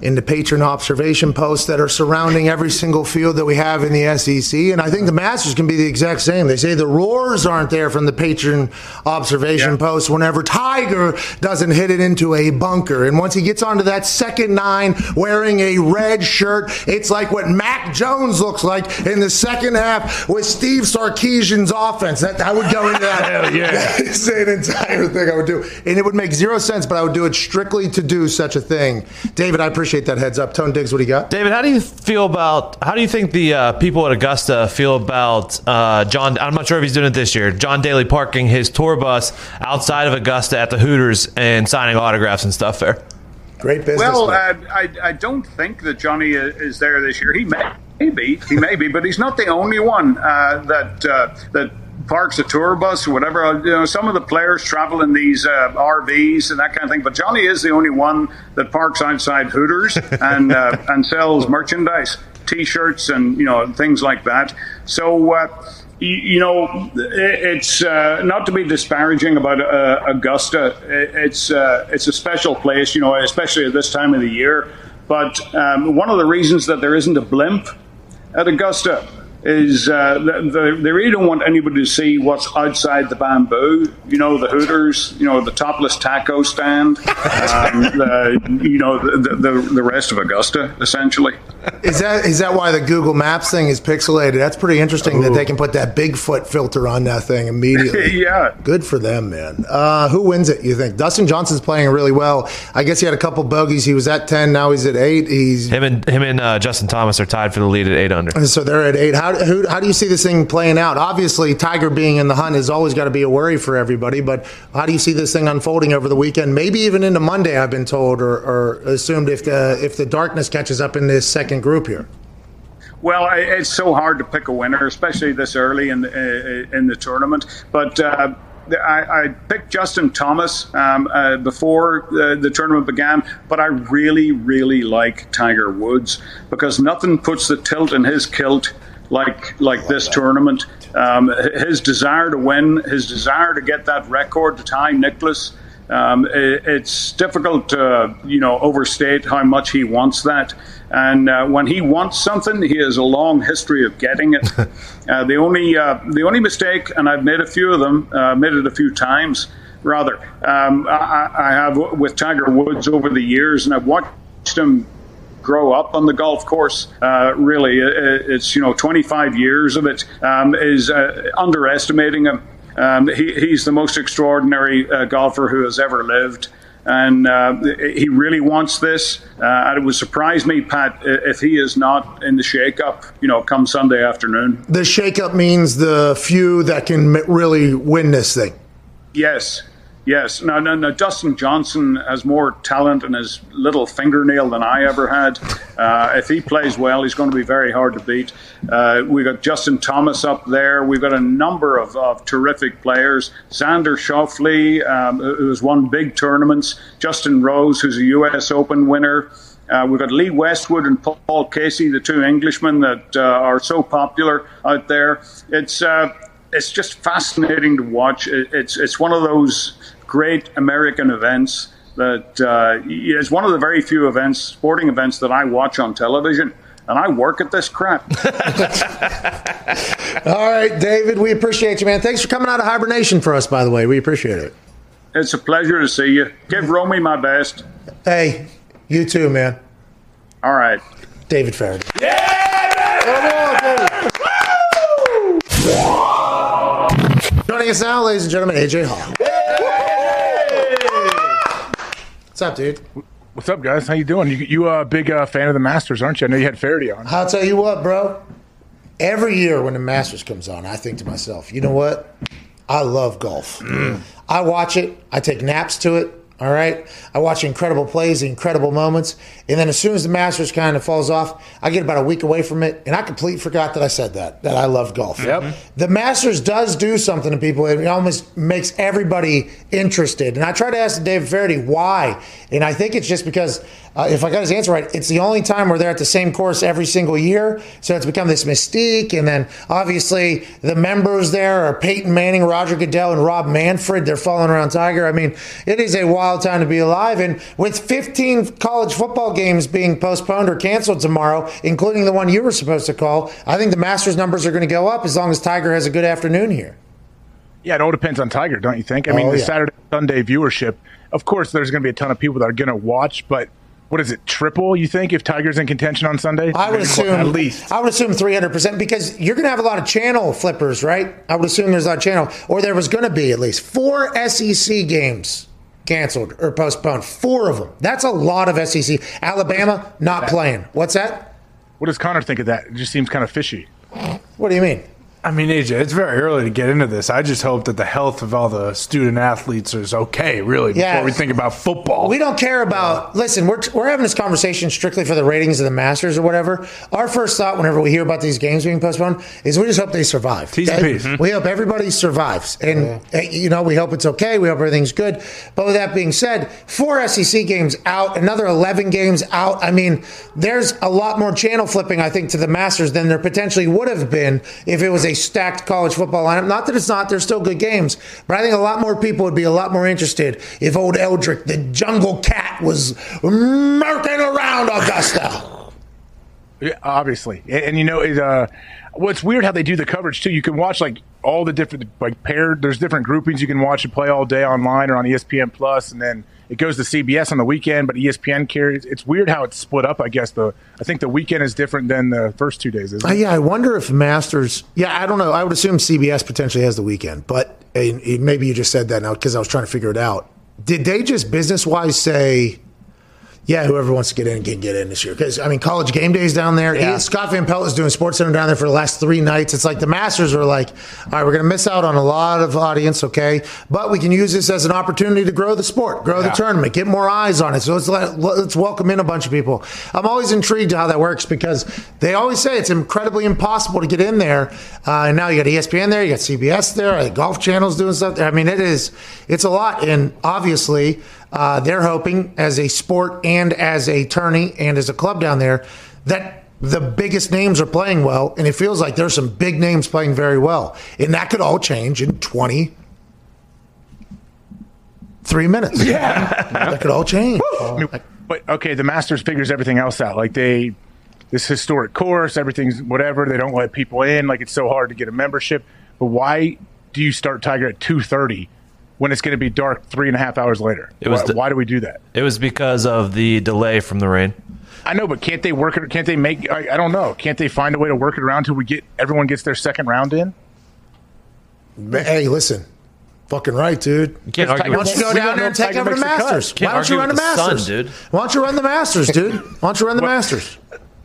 in the patron observation posts that are surrounding every single field that we have in the SEC. And I think the Masters can be the exact same. They say the roars aren't there from the patron observation yeah. post whenever Tiger doesn't hit it into a bunker. And once he gets onto that second nine wearing a red shirt, it's like what Mac Jones looks like in the second half with Steve Sarkisian's offense. That I would go into that. yeah. it's an entire thing I would do. And it would make zero sense, but I would do it strictly to do such a thing. David, I appreciate appreciate that heads up. Tone Diggs, what do you got? David, how do you feel about, how do you think the uh, people at Augusta feel about uh, John, I'm not sure if he's doing it this year, John Daly parking his tour bus outside of Augusta at the Hooters and signing autographs and stuff there? Great business. Well, uh, I, I don't think that Johnny is there this year. He may, may be, he may be, but he's not the only one uh, that uh, that parks a tour bus or whatever. Uh, you know, some of the players travel in these uh, RVs and that kind of thing. But Johnny is the only one that parks outside Hooters and uh, and sells merchandise, T-shirts, and you know things like that. So. Uh, you know, it's uh, not to be disparaging about uh, Augusta. It's uh, it's a special place, you know, especially at this time of the year. But um, one of the reasons that there isn't a blimp at Augusta is uh, they really don't want anybody to see what's outside the bamboo. You know, the Hooters, you know, the topless taco stand, um, the, you know, the, the, the rest of Augusta, essentially. Is that is that why the Google Maps thing is pixelated? That's pretty interesting Ooh. that they can put that Bigfoot filter on that thing immediately. yeah, good for them, man. Uh, who wins it? You think Dustin Johnson's playing really well? I guess he had a couple bogeys. He was at ten, now he's at eight. He's him and him and uh, Justin Thomas are tied for the lead at eight under. So they're at eight. How who, how do you see this thing playing out? Obviously, Tiger being in the hunt has always got to be a worry for everybody. But how do you see this thing unfolding over the weekend? Maybe even into Monday. I've been told or, or assumed if the if the darkness catches up in this second group here. Well, it's so hard to pick a winner, especially this early in the, in the tournament. But uh, I, I, picked Justin Thomas um, uh, before the, the, tournament began, but I really, really like Tiger Woods because nothing puts the tilt in his kilt like like this tournament. Um, his desire to win, his desire to get that record to tie Nicklaus. Um, it, it's difficult to you know overstate how much he wants that. And uh, when he wants something, he has a long history of getting it. uh, the only uh, the only mistake, and I've made a few of them, uh, made it a few times rather. Um, I, I, have with Tiger Woods over the years, and I've watched him grow up on the golf course. Uh, really, it's you know 25 years of it um, is uh, underestimating him. Um, he, he's the most extraordinary golfer who has ever lived. and uh, he really wants this. Uh, and it would surprise me, Pat, if he is not in the shake-up, you know, come Sunday afternoon. The shake-up means the few that can really win this thing. Yes, Yes, Now, no, no. Dustin Johnson has more talent in his little fingernail than I ever had. Uh, if he plays well, he's going to be very hard to beat. Uh, we've got Justin Thomas up there. We've got a number of, of terrific players. Xander Schauffele, um, who's won big tournaments. Justin Rose, who's a U.S. Open winner. Uh, we've got Lee Westwood and Paul Casey, the two Englishmen that uh, are so popular out there. It's uh, it's just fascinating to watch. It's it's one of those great American events that uh, is one of the very few events, sporting events, that I watch on television. And I work at this crap. All right, David, we appreciate you, man. Thanks for coming out of hibernation for us, by the way. We appreciate it. It's a pleasure to see you. Give Romy my best. Hey, you too, man. All right. David Feherty. Yeah! Joining us now, ladies and gentlemen, AJ Hawk. What's up, dude? What's up, guys? How you doing? You you a big uh, fan of the Masters, aren't you? I know you had Feherty on. I'll tell you what, bro. Every year when the Masters comes on, I think to myself, you know what? I love golf. Mm. I watch it. I take naps to it. All right. I watch incredible plays, incredible moments. And then as soon as the Masters kind of falls off, I get about a week away from it. And I completely forgot that I said that, that I love golf. Yep. The Masters does do something to people. It almost makes everybody interested. And I try to ask David Feherty why. And I think it's just because uh, if I got his answer right, it's the only time where they're at the same course every single year. So it's become this mystique. And then obviously the members there are Peyton Manning, Roger Goodell, and Rob Manfred. They're following around Tiger. I mean, it is a wild time to be alive. And with 15 college football games being postponed or canceled tomorrow, including the one you were supposed to call, I think the Masters numbers are going to go up as long as Tiger has a good afternoon here. Yeah, it all depends on Tiger, don't you think? I mean, oh, the yeah. Saturday Sunday viewership, of course, there's going to be a ton of people that are going to watch, but what is it triple you think if tiger's in contention on sunday? I would assume at least. I would assume 300% because you're going to have a lot of channel flippers right? I would assume there's a lot of channel or there was going to be at least four sec games canceled or postponed four of them. That's a lot of sec alabama not playing. What's that? What does connor think of that? It just seems kind of fishy. What do you mean I mean, AJ, it's very early to get into this. I just hope that the health of all the student athletes is okay, really, before yeah. we think about football. We don't care about. Listen, we're, we're having this conversation strictly for the ratings of the Masters or whatever. Our first thought, whenever we hear about these games being postponed, is we just hope they survive. Okay? Mm-hmm. We hope everybody survives, and yeah. Eh, you know, we hope it's okay. We hope everything's good. But with that being said, four SEC games out, another eleven games out. I mean, there's a lot more channel flipping, I think, to the Masters than there potentially would have been if it was a stacked college football lineup. Not that it's not, there's still good games, but I think a lot more people would be a lot more interested if old Eldrick, the jungle cat, was murking around Augusta. Yeah, obviously, and, and you know, it, uh, what's weird how they do the coverage too. You can watch like all the different like paired. There's different groupings you can watch and play all day online or on ESPN Plus, and then it goes to CBS on the weekend, but ESPN carries. It's weird how it's split up. I guess the I think the weekend is different than the first two days. Uh, yeah, I wonder if Masters. Yeah, I don't know. I would assume CBS potentially has the weekend, but uh, maybe you just said that now because I was trying to figure it out. Did they just business wise say? Yeah, whoever wants to get in can get in this year. Because I mean, college game days down there. Yeah. Scott Van Pelt is doing Sports Center down there for the last three nights. It's like the Masters are like, all right, we're going to miss out on a lot of audience, okay, but we can use this as an opportunity to grow the sport, grow yeah. the tournament, get more eyes on it. So let's let, let's welcome in a bunch of people. I'm always intrigued how that works because they always say it's incredibly impossible to get in there. Uh, and now you got ESPN there, you got CBS there, the Golf Channel's doing stuff. There. I mean, it is it's a lot, and obviously. Uh, they're hoping, as a sport and as a tourney and as a club down there, that the biggest names are playing well, and it feels like there's some big names playing very well, and that could all change in 20, three minutes. Yeah, that could all change. but okay, the Masters figures everything else out. Like they, this historic course, everything's whatever. They don't let people in. Like it's so hard to get a membership. But why do you start Tiger at two thirty? When it's going to be dark three and a half hours later. It was why, the, why do we do that? It was because of the delay from the rain. I know, but can't they work it? Can't they make? I, I, don't know. Can't they find a way to work it around till we get everyone gets their second round in? Hey, listen. Fucking right, dude. You can't It's argue Why with don't you go down there and take Tiger over the makes the cut. Masters? Why don't you run the with the sun, Masters, dude. Why don't you run the Masters, dude? Why don't you run the Well- Masters?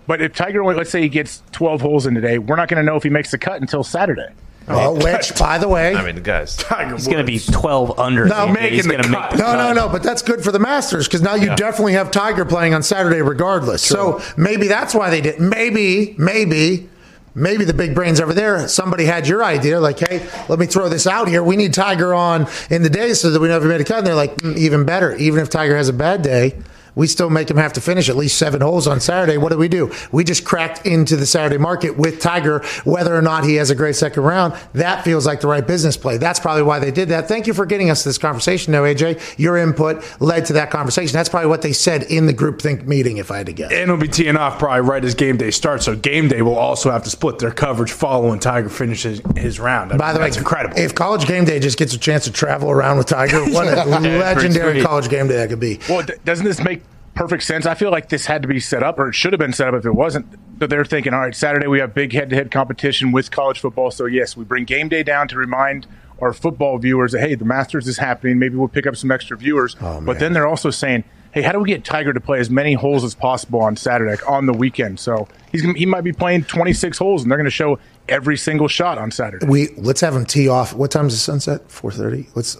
But if Tiger, let's say he gets 12 holes in today, we're not going to know if he makes the cut until Saturday. Well, which, by the way, I mean, the guys. He's going to be 12 under. No, AJ. making He's the gonna cut. make the No, no, cut. no, but that's good for the Masters because now you definitely have Tiger playing on Saturday regardless. So maybe that's why they did. Maybe, maybe, maybe the big brains over there, somebody had your idea, like, hey, let me throw this out here. We need Tiger on in the day so that we know if he made a cut. And they're like, "Mm, even better. Even if Tiger has a bad day, we still make him have to finish at least seven holes on Saturday. What do we do? We just cracked into the Saturday market with Tiger, whether or not he has a great second round. That feels like the right business play. That's probably why they did that. Thank you for getting us this conversation, though, AJ. Your input led to that conversation. That's probably what they said in the group think meeting, if I had to guess. And it'll be teeing off probably right as game day starts. So game day will also have to split their coverage following Tiger finishes his round. I By mean, the way, that's incredible. If College Game Day just gets a chance to travel around with Tiger, what a legendary. College Game Day that could be. Well, d- doesn't this make perfect sense? I feel like this had to be set up, or it should have been set up if it wasn't. But they're thinking, all right, Saturday we have big head-to-head competition with college football. So yes, we bring game day down to remind our football viewers that hey, the Masters is happening. Maybe we'll pick up some extra viewers. Oh, but then they're also saying, hey, how do we get Tiger to play as many holes as possible on Saturday, on the weekend? So he's he might be playing 26 holes, and they're going to show every single shot on Saturday. We let's have him tee off. What time's the sunset? Four thirty. Let's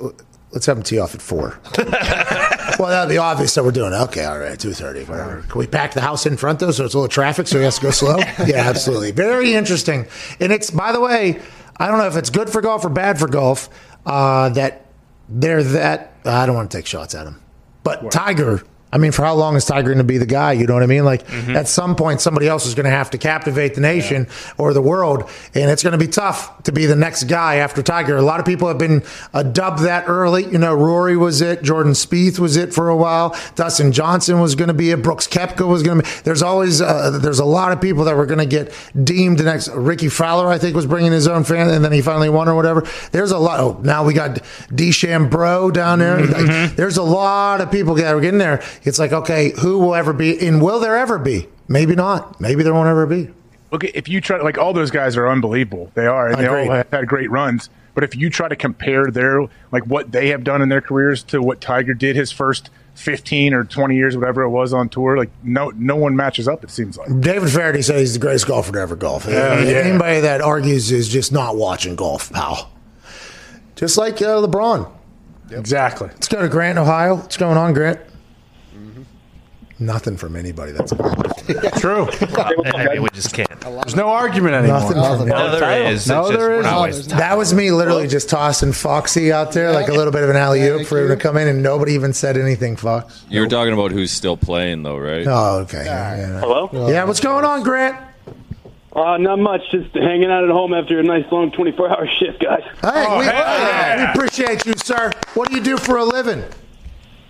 let's have him tee off at four. well, that'd be obvious that we're doing. it. Okay, all right, two thirty. Whatever. Can we pack the house in front though, so it's a little traffic, so he has to go slow? yeah, absolutely. Very interesting. And it's by the way, I don't know if it's good for golf or bad for golf uh, that they're that. I don't want to take shots at him, but Tiger. I mean, for how long is Tiger going to be the guy? You know what I mean? Like at some point, somebody else is going to have to captivate the nation or the world, and it's going to be tough to be the next guy after Tiger. A lot of people have been uh, dubbed that early. You know, Rory was it, Jordan Spieth was it for a while, Dustin Johnson was going to be it, Brooks Koepka was going to be. There's always uh, there's a lot of people that were going to get deemed the next. Rickie Fowler, I think, was bringing his own fan, and then he finally won or whatever. There's a lot. Oh, now we got DeChambeau down there. Like, there's a lot of people that are getting there. It's like, okay, who will ever be, and will there ever be? Maybe not. Maybe there won't ever be. Look, if you try, like all those guys are unbelievable. They are, and they all have had great runs. But if you try to compare their, like what they have done in their careers to what Tiger did his first fifteen or twenty years, whatever it was on tour, like no, no one matches up. It seems like. David Feherty said he's the greatest golfer to ever golf. Anybody that argues is just not watching golf, pal. Just like uh, LeBron. exactly. Let's go to Grant, Ohio. What's going on, Grant? Nothing from anybody. That's True. I mean, we just can't. There's no argument anymore. nothing. nothing. No, there is. It's No, just, there we're is. not No, wasting. That was me literally just tossing Foxy out there, like a little bit of an alley oop for him to come in, and nobody even said anything, Fox. You were talking about who's still playing, though, right? Oh, okay. Yeah, yeah. Hello? Yeah, what's going on, Grant? Uh, not much. Just hanging out at home after a nice long 24 hour shift, guys. Hey, we, hey. we appreciate you, sir. What do you do for a living?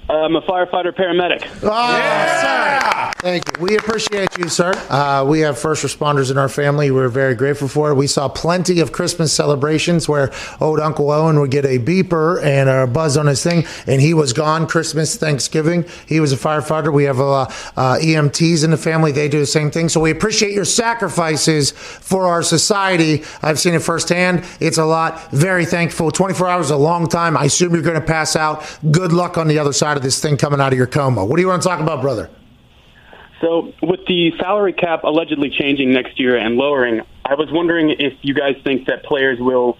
I'm a firefighter paramedic. Oh, sir. Thank you. We appreciate you, sir. Uh, we have first responders in our family. We're very grateful for it. We saw plenty of Christmas celebrations where old Uncle Owen would get a beeper and a buzz on his thing, and he was gone Christmas, Thanksgiving. He was a firefighter. We have uh, uh, EMTs in the family. They do the same thing. So we appreciate your sacrifices for our society. I've seen it firsthand. It's a lot. Very thankful. 24 hours is a long time. I assume you're going to pass out. Good luck on the other side of this thing coming out of your coma. What do you want to talk about, brother? So, with the salary cap allegedly changing next year and lowering, I was wondering if you guys think that players will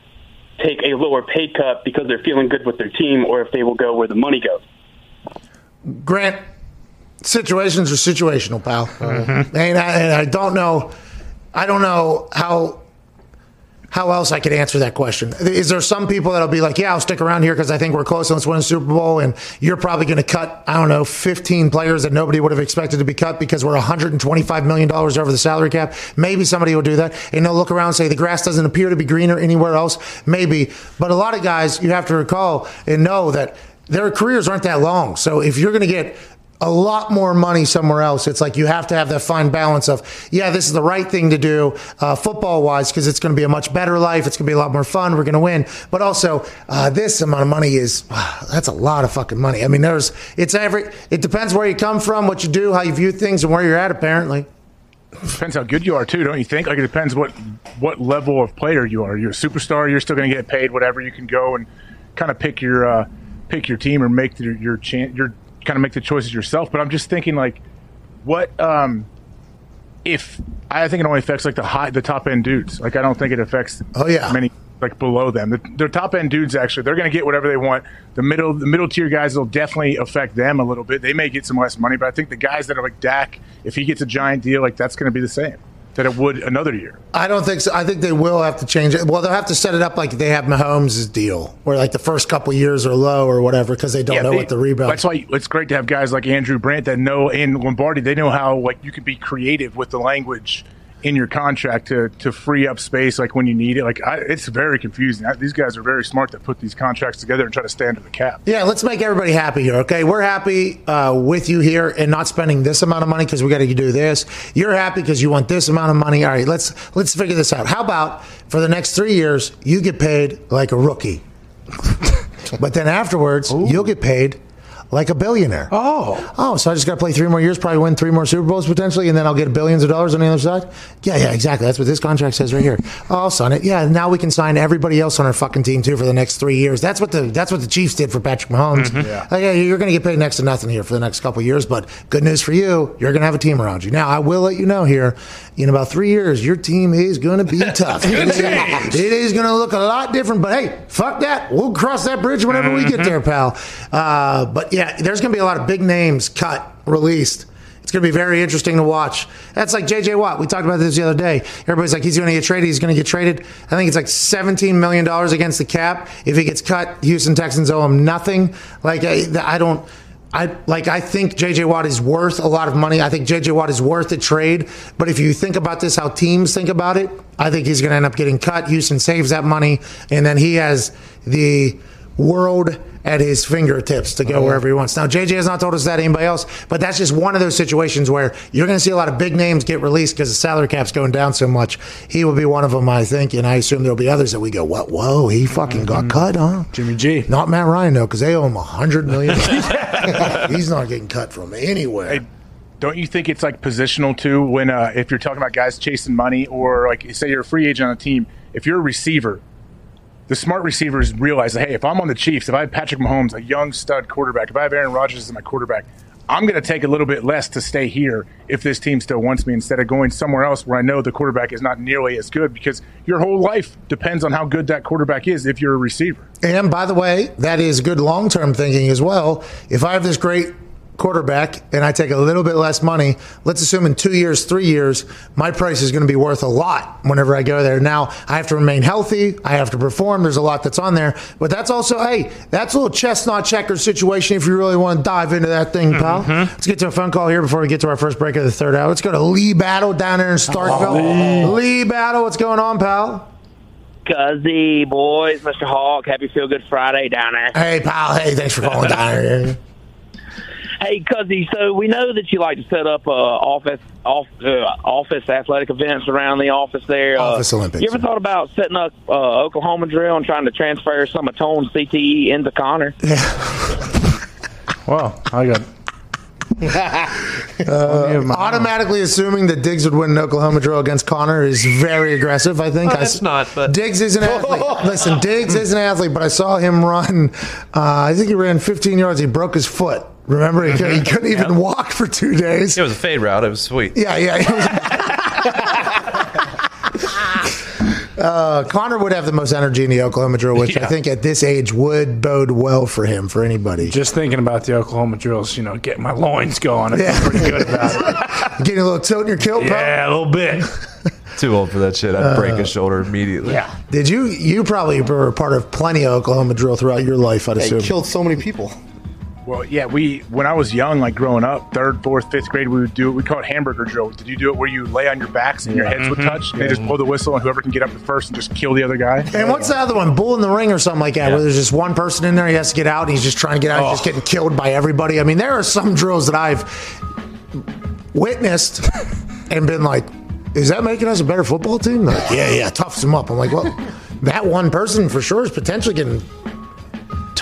take a lower pay cut because they're feeling good with their team or if they will go where the money goes. Grant, situations are situational, pal. Mm-hmm. And, I, and I don't know, I don't know how how else I could answer that question. Is there some people that'll be like, yeah, I'll stick around here because I think we're close and let's win a Super Bowl, and you're probably going to cut, I don't know, 15 players that nobody would have expected to be cut because we're 125 million dollars over the salary cap. Maybe somebody will do that, and they'll look around and say the grass doesn't appear to be greener anywhere else. Maybe, but a lot of guys, you have to recall and know that their careers aren't that long. So if you're going to get a lot more money somewhere else. It's like you have to have that fine balance of, yeah, this is the right thing to do uh, football wise because it's going to be a much better life. It's going to be a lot more fun. We're going to win. But also, uh, this amount of money is, wow, that's a lot of fucking money. I mean, there's, it's every, it depends where you come from, what you do, how you view things, and where you're at, apparently. Depends how good you are too, don't you think? Like it depends what what level of player you are. You're a superstar. You're still going to get paid whatever you can go and kind of pick your uh, pick your team or make your your chan- your kind of make the choices yourself. But I'm just thinking like, what um, if I think it only affects like the high the top end dudes. Like I don't think it affects Oh, yeah. many like below them. The, the top end dudes actually they're going to get whatever they want. The middle the middle tier guys will definitely affect them a little bit. They may get some less money, but I think the guys that are like Dak, if he gets a giant deal, like that's going to be the same that it would another year. I don't think so. I think they will have to change it. Well, they'll have to set it up like they have Mahomes' deal, where like the first couple years are low or whatever because they don't know they- what the rebound. That's why it's great to have guys like Andrew Brandt that know in Lombardi. They know how like you can be creative with the language in your contract to to free up space like when you need it. Like I, it's very confusing. I, these guys are very smart to put these contracts together and try to stay under the cap. Yeah, let's make everybody happy here, okay? We're happy uh, with you here and not spending this amount of money because we got to do this. You're happy because you want this amount of money. All right, let's let's figure this out. How about for the next three years, you get paid like a rookie, but then afterwards, you'll get paid like a billionaire. Oh. Oh, so I just got to play three more years, probably win three more Super Bowls potentially, and then I'll get billions of dollars on the other side? Yeah, yeah, exactly. That's what this contract says right here. Oh, I'll sign it. Yeah, now we can sign everybody else on our fucking team too for the next three years. That's what the that's what the Chiefs did for Patrick Mahomes. Mm-hmm. Yeah. Like, yeah, you're going to get paid next to nothing here for the next couple of years, but good news for you, you're going to have a team around you. Now, I will let you know here, in about three years, your team is going to be tough. it is, it is going to look a lot different, but hey, fuck that. We'll cross that bridge whenever we get there, pal. Uh, but yeah, there's going to be a lot of big names cut, released. It's going to be very interesting to watch. That's like J.J. Watt. We talked about this the other day. Everybody's like, he's going to get traded. He's going to get traded. I think it's like $17 million against the cap. If he gets cut, Houston Texans owe him nothing. Like, I, I don't. I like. I think J.J. Watt is worth a lot of money. I think J.J. Watt is worth a trade. But if you think about this, how teams think about it, I think he's going to end up getting cut. Houston saves that money, and then he has the world at his fingertips to go wherever he wants. Now, JJ has not told us that anybody else, but that's just one of those situations where you're going to see a lot of big names get released because the salary cap's going down so much. He will be one of them, I think, and I assume there'll be others that we go, "What? Whoa, he fucking got cut, huh?" Jimmy G. Not Matt Ryan though, because they owe him a hundred million. He's not getting cut from anywhere. Hey, don't you think it's like positional too? When uh, if you're talking about guys chasing money, or like say you're a free agent on a team, if you're a receiver, the smart receivers realize that hey, if I'm on the Chiefs, if I have Patrick Mahomes, a young stud quarterback, if I have Aaron Rodgers as my quarterback, I'm going to take a little bit less to stay here if this team still wants me instead of going somewhere else where I know the quarterback is not nearly as good because your whole life depends on how good that quarterback is if you're a receiver. And by the way, that is good long term thinking as well. If I have this great quarterback and I take a little bit less money, let's assume in two years, three years, my price is going to be worth a lot whenever I go there. Now, I have to remain healthy. I have to perform. There's a lot that's on there. But that's also, hey, that's a little chestnut checker situation if you really want to dive into that thing, pal. Mm-hmm. Let's get to a phone call here before we get to our first break of the third hour. Let's go to Lee Battle down there in Starkville. Oh, Lee Battle, what's going on, pal? Cuzzy boys, Mr. Hawk, happy Feel Good Friday down there. Hey, pal. Hey, thanks for calling down here. Hey, Cuzzy, so we know that you like to set up uh, office off, uh, office athletic events around the office there. Uh, Office Olympics. You ever thought about setting up uh, Oklahoma drill and trying to transfer some of Tone CTE into Connor? Well, I got. automatically assuming that Diggs would win an Oklahoma drill against Connor is very aggressive. I think Oh, that's s- not, but- Diggs is an athlete. Listen, Diggs is an athlete, but I saw him run. Uh, I think he ran 15 yards. He broke his foot. Remember, he, couldn't- he couldn't even walk for two days. It was a fade route. It was sweet. Yeah, yeah. it was- uh, Connor would have the most energy in the Oklahoma drill, which I think at this age would bode well for him for anybody. Just thinking about the Oklahoma drills, you know, getting my loins going. I feel pretty good about it. Getting a little tilt in your kilt, pal? Yeah, a little bit. Too old for that shit. I'd break a shoulder immediately. Yeah. Did you? You probably were part of plenty of Oklahoma drill throughout your life. I'd They assume. killed so many people. Well, yeah, we when I was young, like growing up, third, fourth, fifth grade, we would do it. We call it hamburger drill. Did you do it where you lay on your backs and your heads would mm-hmm. touch? And they just blow the whistle, and whoever can get up the first and just kill the other guy. And what's the other one? Bull in the ring or something like that, where there's just one person in there, he has to get out, and he's just trying to get out, he's just oh. getting killed by everybody. I mean, there are some drills that I've witnessed and been like, is that making us a better football team? Like, yeah, yeah, toughs them up. I'm like, well, that one person for sure is potentially getting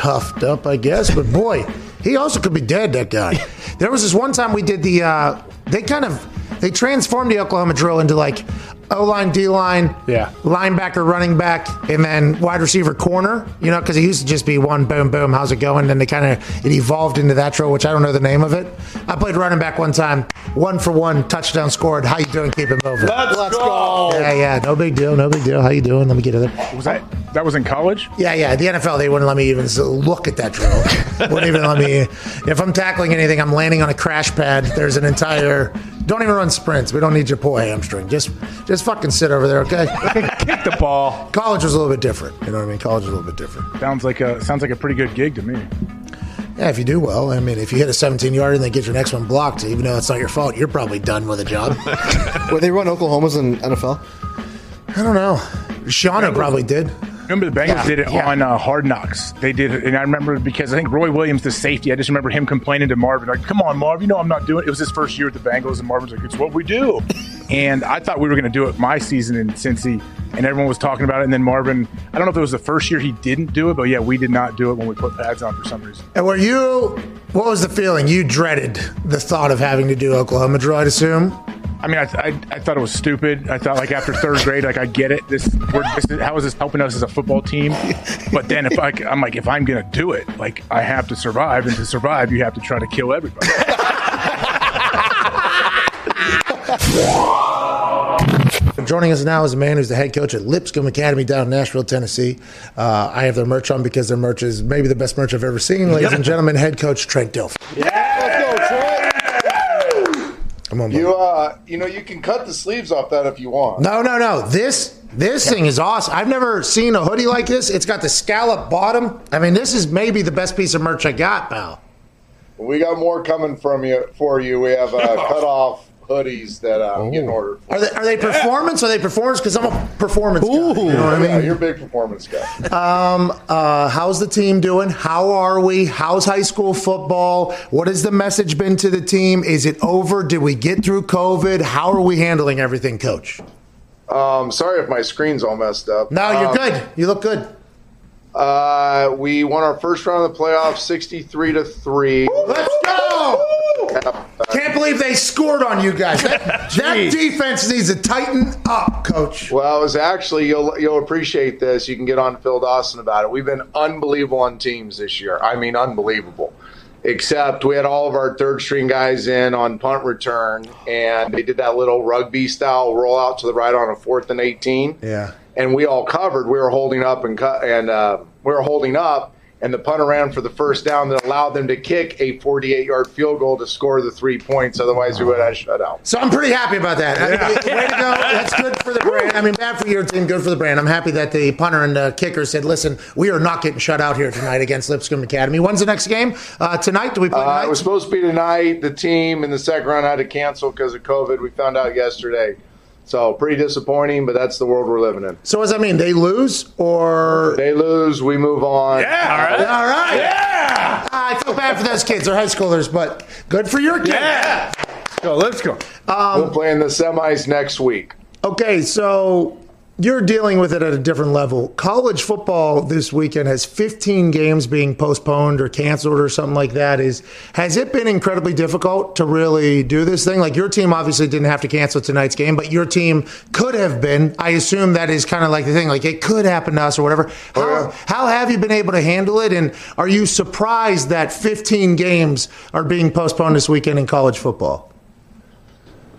toughed up, I guess. But boy, he also could be dead. That guy. There was this one time we did the. Uh, they kind of they transformed the Oklahoma drill into like O line, D line, Yeah. linebacker, running back, and then wide receiver, corner. You know, because it used to just be one boom, boom. How's it going? Then they kind of it evolved into that drill, which I don't know the name of it. I played running back one time, one for one, touchdown scored. How you doing? Keep it moving. Let's go. Yeah, yeah, no big deal, no big deal. How you doing? Let me get it there. Was that that was in college? Yeah, yeah. The NFL, they wouldn't let me even look at that drill. wouldn't even let me. If I'm tackling anything, I'm landing on a crash pad. There's an entire. Don't even run sprints. We don't need your poor hamstring. Just, just fucking sit over there, okay? Kick the ball. College was a little bit different. You know what I mean? College was a little bit different. Sounds like a sounds like a pretty good gig to me. Yeah, if you do well. I mean, if you hit a 17 yard and then get your next one blocked, even though it's not your fault, you're probably done with a job. Where they run Oklahoma's in NFL? I don't know. Shauna probably did. Remember the Bengals Yeah, did it yeah. on uh, Hard Knocks. They did it, and I remember because I think Roy Williams, the safety, I just remember him complaining to Marvin, like, "Come on, Marv, you know I'm not doing it." It was his first year with the Bengals, and Marvin's like, "It's what we do." and I thought we were going to do it my season in Cincy, and everyone was talking about it. And then Marvin, I don't know if it was the first year he didn't do it, but yeah, we did not do it when we put pads on for some reason. And were you, what was the feeling? You dreaded the thought of having to do Oklahoma drill, I'd assume? I mean, I, I, I thought it was stupid. I thought like after third grade, like I get it. This, we're, this is, how is this helping us as a football team? But then if I, I'm like, if I'm gonna do it, like I have to survive, and to survive, you have to try to kill everybody. Joining us now is a man who's the head coach at Lipscomb Academy down in Nashville, Tennessee. Uh, I have their merch on because their merch is maybe the best merch I've ever seen. Ladies and gentlemen, head coach Trent Dilf. Troy. Come on, buddy. You, uh, you know, you can cut the sleeves off that if you want. No, no, no. This this thing is awesome. I've never seen a hoodie like this. It's got the scallop bottom. I mean, this is maybe the best piece of merch I got, pal. We got more coming from you for you. We have a cut off hoodies that uh, I'm getting ordered. For. Are they are they performance? Are they performance? Because I'm a performance guy. You know what I Yeah, mean? you're a big performance guy. Uh, how's the team doing? How are we? How's high school football? What has the message been to the team? Is it over? Did we get through COVID? How are we handling everything, coach? Um, sorry if my screen's all messed up. No, you're Um, good. You look good. Uh, we won our first round of the playoffs, sixty-three to three. Let's go! Can't believe they scored on you guys. That, that defense needs to tighten up, coach. Well, it was actually you'll you'll appreciate this. You can get on Phil Dawson about it. We've been unbelievable on teams this year. I mean, unbelievable. Except we had all of our third string guys in on punt return, and they did that little rugby style roll out to the right on a fourth and eighteen. Yeah. and we all covered. We were holding up and cut, and uh, we were holding up, and the punter around for the first down that allowed them to kick a 48-yard field goal to score the three points. Otherwise, we would have shut out. So I'm pretty happy about that. I mean, way to go. That's good for the brand. I mean, bad for your team, good for the brand. I'm happy that the punter and the kicker said, listen, we are not getting shut out here tonight against Lipscomb Academy. When's the next game? Uh, tonight? Do we play Uh, it was supposed to be tonight. The team in the second round had to cancel because of COVID. We found out yesterday. So pretty disappointing, but that's the world we're living in. so what does that mean? They lose or? They lose, we move on. Yeah, all right. All right. Yeah. I feel bad for those kids. They're high schoolers, but good for your kid. Yeah. Go, let's go. Um, we'll play in the semis next week. Okay, so you're dealing with it at a different level. College football this weekend has 15 games being postponed or canceled or something like that. Is has it been incredibly difficult to really do this thing? Like your team obviously didn't have to cancel tonight's game, but your team could have been. I assume that is kind of like the thing. Like it could happen to us or whatever. Oh, how, yeah. how have you been able to handle it? And are you surprised that 15 games are being postponed this weekend in college football?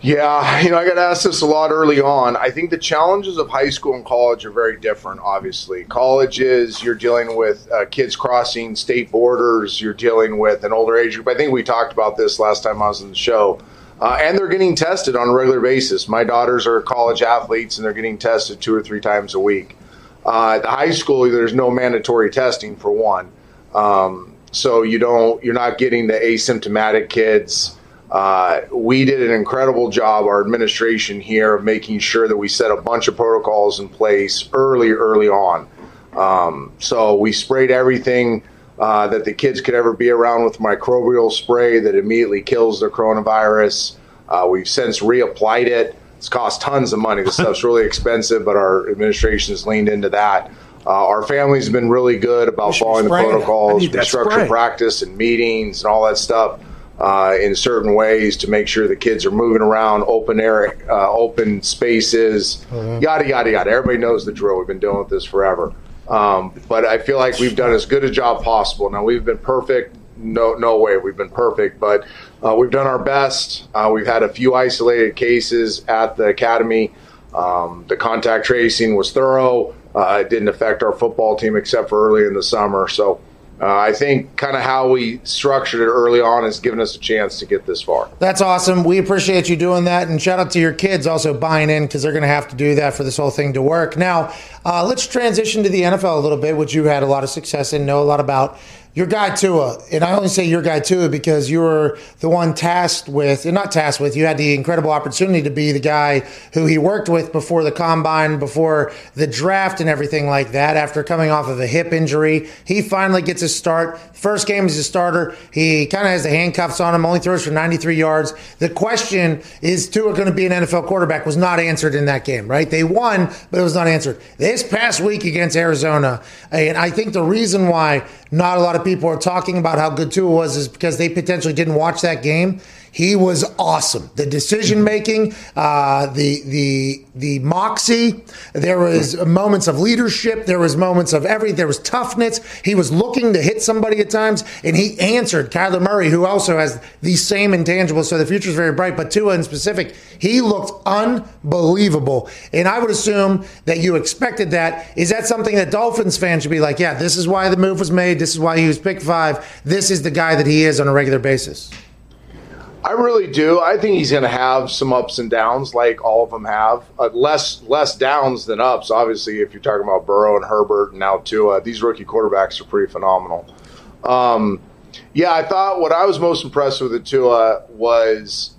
Yeah, you know, I got asked this a lot early on. I think the challenges of high school and college are very different, obviously. College is you're dealing with uh, kids crossing state borders, you're dealing with an older age group. I think we talked about this last time I was on the show. Uh, and they're getting tested on a regular basis. My daughters are college athletes and they're getting tested two or three times a week. Uh, at the high school, there's no mandatory testing for one. Um, so you don't, you're not getting the asymptomatic kids. Uh, we did an incredible job, our administration here, of making sure that we set a bunch of protocols in place early, early on. Um, so we sprayed everything uh, that the kids could ever be around with microbial spray that immediately kills the coronavirus. Uh, we've since reapplied it. It's cost tons of money. This stuff's really expensive, but our administration has leaned into that. Uh, our family's been really good about following the spraying it. I protocols. structure spray. practice and meetings and all that stuff. Uh, in certain ways to make sure the kids are moving around, open air, uh, open spaces, yada yada yada. Everybody knows the drill. We've been dealing with this forever. Um, but I feel like we've done as good a job possible. Now we've been perfect. No, no way we've been perfect, but uh, we've done our best. Uh, we've had a few isolated cases at the academy. Um, the contact tracing was thorough. Uh, it didn't affect our football team except for early in the summer. So uh, I think kind of how we structured it early on has given us a chance to get this far. That's awesome. We appreciate you doing that. And shout out to your kids also buying in because they're going to have to do that for this whole thing to work. Now, uh, let's transition to the NFL a little bit, which you had a lot of success in, know a lot about. Your guy Tua, and I only say your guy Tua because you were the one tasked with, and not tasked with, you had the incredible opportunity to be the guy who he worked with before the combine, before the draft, and everything like that. After coming off of a hip injury, he finally gets his start. First game as a starter, he kind of has the handcuffs on him, only throws for 93 yards. The question is Tua going to be an NFL quarterback was not answered in that game, right? They won, but it was not answered. This past week against Arizona, and I think the reason why not a lot of people are talking about how good Tua was is because they potentially didn't watch that game. He was awesome. The decision making, uh, the the the moxie. There was moments of leadership. There was moments of every. There was toughness. He was looking to hit somebody at times, and he answered Kyler Murray, who also has these same intangibles. So the future is very bright. But Tua in specific, he looked unbelievable, and I would assume that you expected that. Is that something that Dolphins fans should be like? Yeah, this is why the move was made. This is why he was picked five. This is the guy that he is on a regular basis. I really do. I think he's going to have some ups and downs, like all of them have. Uh, less less downs than ups. Obviously, if you're talking about Burrow and Herbert and now Tua, these rookie quarterbacks are pretty phenomenal. Um, yeah, I thought what I was most impressed with the Tua was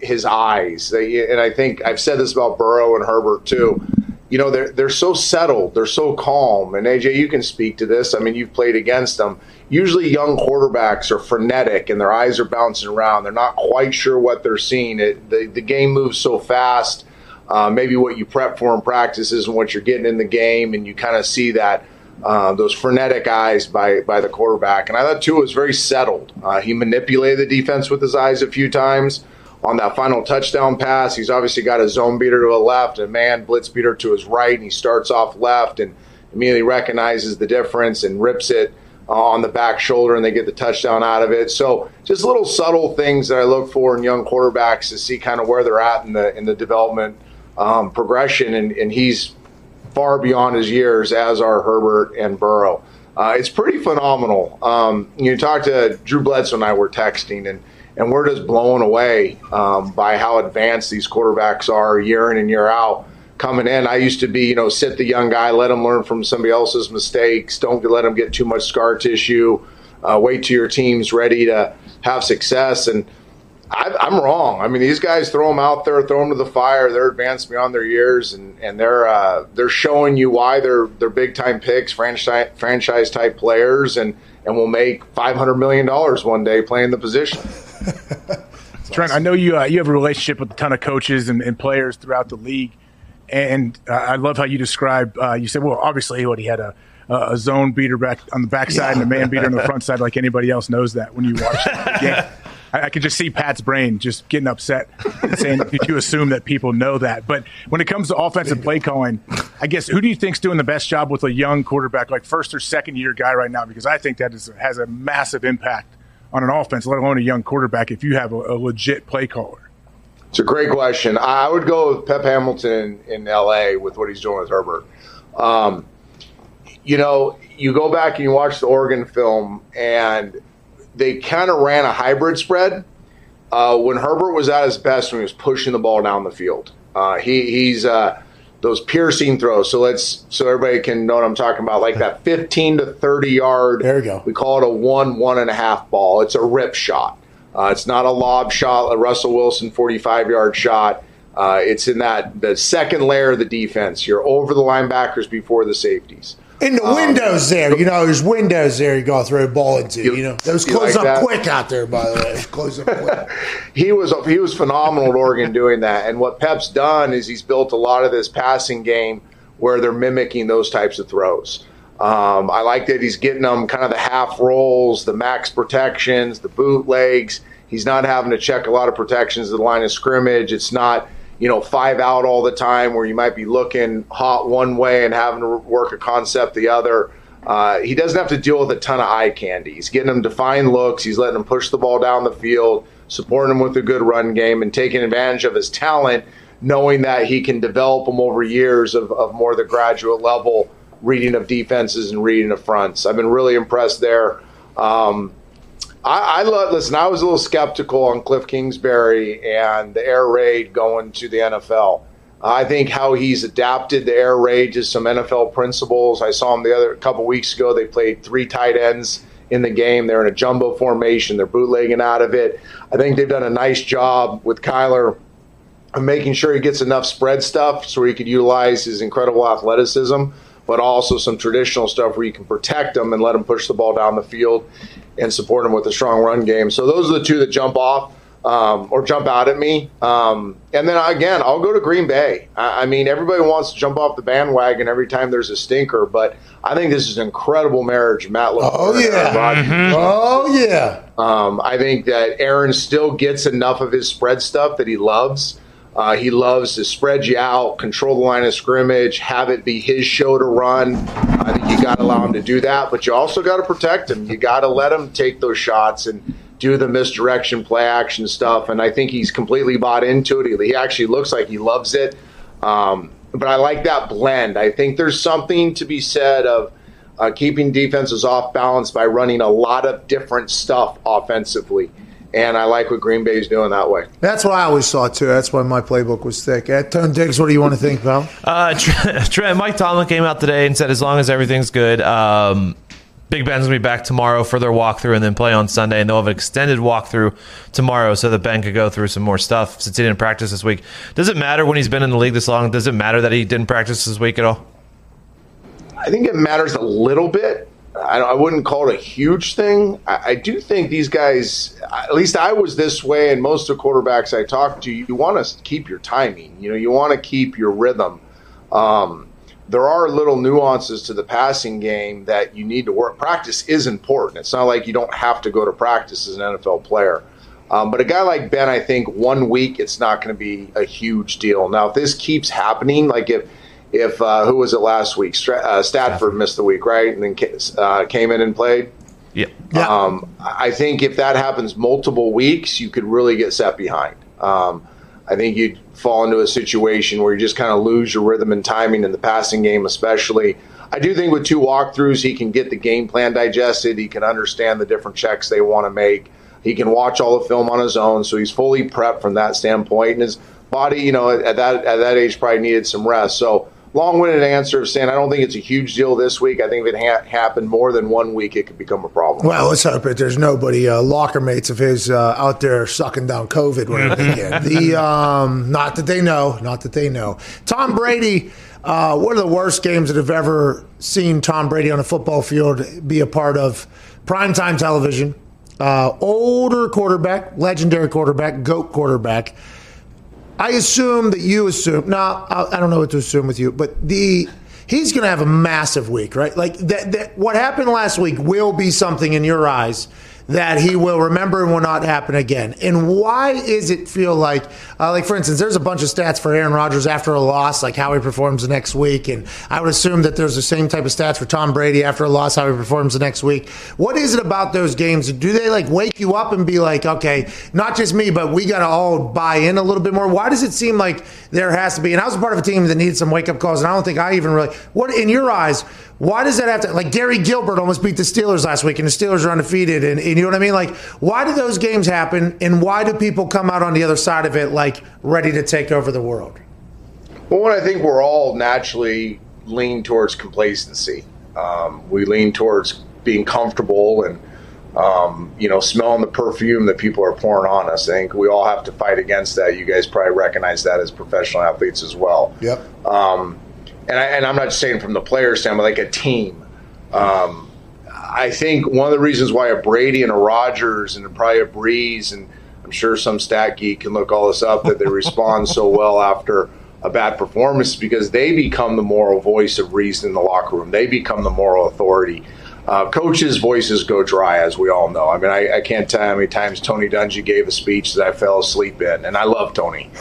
his eyes, and I think I've said this about Burrow and Herbert too. You know, they're they're so settled, they're so calm. And AJ, you can speak to this. I mean, you've played against them usually young quarterbacks are frenetic and their eyes are bouncing around. They're not quite sure what they're seeing. It, the, the game moves so fast. Uh, maybe what you prep for in practice isn't what you're getting in the game, and you kind of see that uh, those frenetic eyes by by the quarterback. And I thought Tua was very settled. Uh, he manipulated the defense with his eyes a few times. On that final touchdown pass, he's obviously got a zone beater to the left, a man blitz beater to his right, and he starts off left and immediately recognizes the difference and rips it uh, on the back shoulder and they get the touchdown out of it. So just little subtle things that I look for in young quarterbacks to see kind of where they're at in the in the development um, progression. And, and, he's far beyond his years, as are Herbert and Burrow. Uh, it's pretty phenomenal. Um, you talk to Drew Bledsoe and I were texting, and and we're just blown away um, by how advanced these quarterbacks are year in and year out coming in. I used to be, you know, sit the young guy, let him learn from somebody else's mistakes. Don't let him get too much scar tissue. Uh, wait till your team's ready to have success. And I, am wrong. I mean, these guys throw them out there, throw them to the fire. They're advanced beyond their years, and, and they're uh, they're showing you why they're they're big time picks, franchise franchise type players, and and will make five hundred million dollars one day playing the position. Trent, I know you uh, you have a relationship with a ton of coaches and, and players throughout the league. And uh, I love how you describe. Uh, you said, well, obviously, what he had a a zone beater back on the backside yeah. and a man beater on the front side, like anybody else knows that when you watch the game. I, I could just see Pat's brain just getting upset, saying "Did you assume that people know that. But when it comes to offensive play calling, I guess who do you think's doing the best job with a young quarterback, like first or second year guy right now? Because I think that is, has a massive impact on an offense, let alone a young quarterback, if you have a, a legit play caller. It's a great question. I would go with Pep Hamilton in, in LA with what he's doing with Herbert. Um, you know, you go back and you watch the Oregon film, and they kind of ran a hybrid spread. Uh, when Herbert was at his best, when he was pushing the ball down the field, uh, he, he's uh, those piercing throws. So let's so everybody can know what I'm talking about, like that 15 to 30 yard. There we go. We call it a one one and a half ball. It's a rip shot. Uh, it's not a lob shot, a Russell Wilson 45 yard shot. Uh, it's in that the second layer of the defense. You're over the linebackers before the safeties. In the um, windows there, you know, there's windows there you go throw a ball into. You, you know, those close like up that? quick out there. By the way, close up quick. he was he was phenomenal at Oregon doing that. And what Pep's done is he's built a lot of this passing game where they're mimicking those types of throws. Um, I like that he's getting them kind of the half rolls, the max protections, the bootlegs. He's not having to check a lot of protections at the line of scrimmage. It's not, you know, five out all the time where you might be looking hot one way and having to work a concept the other. Uh, he doesn't have to deal with a ton of eye candy. He's getting them to find looks. He's letting them push the ball down the field, supporting him with a good run game, and taking advantage of his talent, knowing that he can develop them over years of, of more the graduate level reading of defenses and reading of fronts. I've been really impressed there. Um, I, I love. Listen, I was a little skeptical on Kliff Kingsbury and the air raid going to the NFL. I think how he's adapted the air raid to some NFL principles. I saw him the other couple weeks ago. They played three tight ends in the game. They're in a jumbo formation. They're bootlegging out of it. I think they've done a nice job with Kyler of making sure he gets enough spread stuff so he could utilize his incredible athleticism, but also some traditional stuff where you can protect them and let them push the ball down the field and support them with a strong run game. So those are the two that jump off um, or jump out at me. Um, and then again, I'll go to Green Bay. I, I, mean, everybody wants to jump off the bandwagon every time there's a stinker, but I think this is an incredible marriage. Matt LaFleur Oh yeah. Mm-hmm. Oh yeah. Um, I think that Aaron still gets enough of his spread stuff that he loves. Uh, he loves to spread you out, control the line of scrimmage, have it be his show to run. I think you got to allow him to do that, but you also got to protect him. You got to let him take those shots and do the misdirection, play action stuff. And I think he's completely bought into it. He, actually looks like he loves it. Um, but I like that blend. I think there's something to be said of uh, keeping defenses off balance by running a lot of different stuff offensively and I like what Green Bay is doing that way. That's what I always saw too. That's why my playbook was thick. Uh, Tone Diggs, what do you want to think, pal? Uh, Trent, Mike Tomlin came out today and said as long as everything's good, um, Big Ben's gonna be back tomorrow for their walkthrough and then play on Sunday, and they'll have an extended walkthrough tomorrow so that Ben could go through some more stuff since he didn't practice this week. Does it matter when he's been in the league this long? Does it matter that he didn't practice this week at all? I think it matters a little bit. I, I wouldn't call it a huge thing. I, I, do think these guys, at least I was this way, and most of the quarterbacks I talked to, you want to keep your timing. You know, you want to keep your rhythm. Um, there are little nuances to the passing game that you need to work. Practice is important. It's not like you don't have to go to practice as an NFL player. Um, but a guy like Ben, I think one week it's not going to be a huge deal. Now, if this keeps happening, like if if uh, who was it last week? Stra- uh, Stafford missed the week, right, and then uh, came in and played. Yeah. yeah. Um, I think if that happens multiple weeks, you could really get set behind. Um, I think you'd fall into a situation where you just kind of lose your rhythm and timing in the passing game, especially. I do think with two walkthroughs, he can get the game plan digested. He can understand the different checks they want to make. He can watch all the film on his own, so he's fully prepped from that standpoint. And his body, you know, at that at that age, probably needed some rest. So long-winded answer of saying I don't think it's a huge deal this week. I think if it ha- happened more than one week, it could become a problem. Well, let's hope it. There's nobody uh, locker mates of his uh, out there sucking down COVID. the um, not that they know, not that they know. Tom Brady. Uh, one of the worst games that I've ever seen Tom Brady on a football field be a part of. Primetime television. Uh, older quarterback, legendary quarterback, GOAT quarterback. I assume that you assume. No, I don't know what to assume with you, but the he's going to have a massive week, right? Like that, that. What happened last week will be something in your eyes that he will remember and will not happen again. And why is it feel like, uh, like for instance, there's a bunch of stats for Aaron Rodgers after a loss, like how he performs the next week, and I would assume that there's the same type of stats for Tom Brady after a loss, how he performs the next week. What is it about those games? Do they like wake you up and be like, okay, not just me, but we got to all buy in a little bit more? Why does it seem like there has to be? And I was a part of a team that needed some wake up calls, and I don't think I even really. What in your eyes? Why does that have to like Garrett Gilbert almost beat the Steelers last week and the Steelers are undefeated and, and, you know what I mean? Like why do those games happen and why do people come out on the other side of it like ready to take over the world? Well, I think we're all naturally lean towards complacency. Um, we lean towards being comfortable and um, you know, smelling the perfume that people are pouring on us. I think we all have to fight against that. You guys probably recognize that as professional athletes as well. Yep. Um, and, I, and I'm not saying from the player standpoint, like a team. Um, I think one of the reasons why a Brady and a Rodgers and probably a Brees and I'm sure some stat geek can look all this up that they respond so well after a bad performance is because they become the moral voice of reason in the locker room. They become the moral authority. Uh, coaches' voices go dry, as we all know. I mean, I, I can't tell how many times Tony Dungy gave a speech that I fell asleep in, and I love Tony.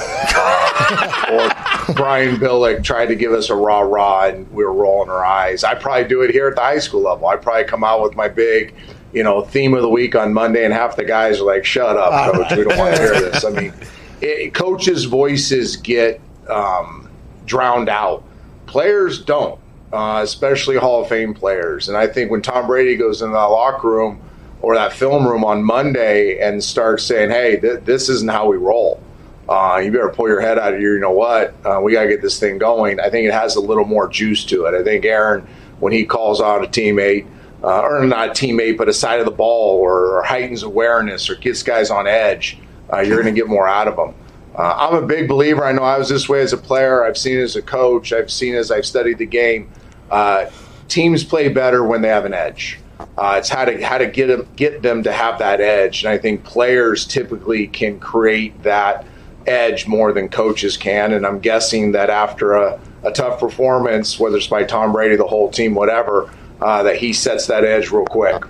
Uh, or Brian Billick tried to give us a rah rah, and we were rolling our eyes. I probably do it here at the high school level. I probably come out with my big, you know, theme of the week on Monday, and half the guys are like, "Shut up, coach. We don't want to hear this." I mean, it, coaches' voices get um, drowned out. Players don't uh, especially Hall of Fame players. And I think when Tom Brady goes in that locker room or that film room on Monday and starts saying, "Hey, th- this isn't how we roll," uh, you better pull your head out of here. You know what? Uh, we got to get this thing going. I think it has a little more juice to it. I think Aaron, when he calls out a teammate. Uh, or not a teammate, but a side of the ball, or, or heightens awareness, or gets guys on edge, uh, you're going to get more out of them. Uh, I'm a big believer. I know I was this way as a player. I've seen it as a coach. I've seen as I've studied the game. Uh, teams play better when they have an edge. Uh, it's how to how to get them get them to have that edge, and I think players typically can create that edge more than coaches can. And I'm guessing that after a, a tough performance, whether it's by Tom Brady, the whole team, whatever, uh, that he sets that edge real quick.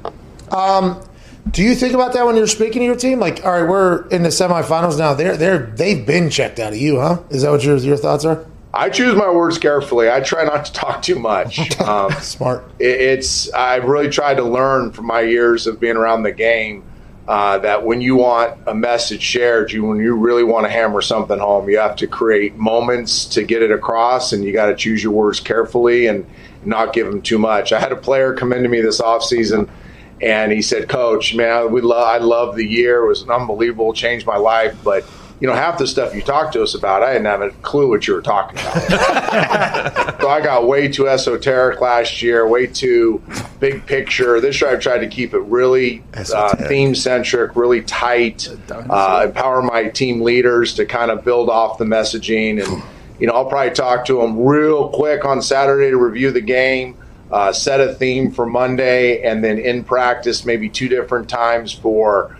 Um, do you think about that when you're speaking to your team? Like, all right, we're in the semifinals now. They're they're they've been checked out of you, huh? Is that what your your thoughts are? I choose my words carefully. I try not to talk too much. Um, Smart. It, it's I've really tried to learn from my years of being around the game uh, that when you want a message shared, you when you really want to hammer something home, you have to create moments to get it across, and you got to choose your words carefully and not give them too much. I had a player come into me this offseason and he said, "Coach, man, we love I love the year. It was an unbelievable, changed my life, but." You know, half the stuff you talked to us about, I didn't have a clue what you were talking about. so I got way too esoteric last year, way too big picture. This year I've tried to keep it really uh, theme centric, really tight, uh, empower my team leaders to kind of build off the messaging. And, you know, I'll probably talk to them real quick on Saturday to review the game. Uh, set a theme for Monday, and then in practice, maybe two different times for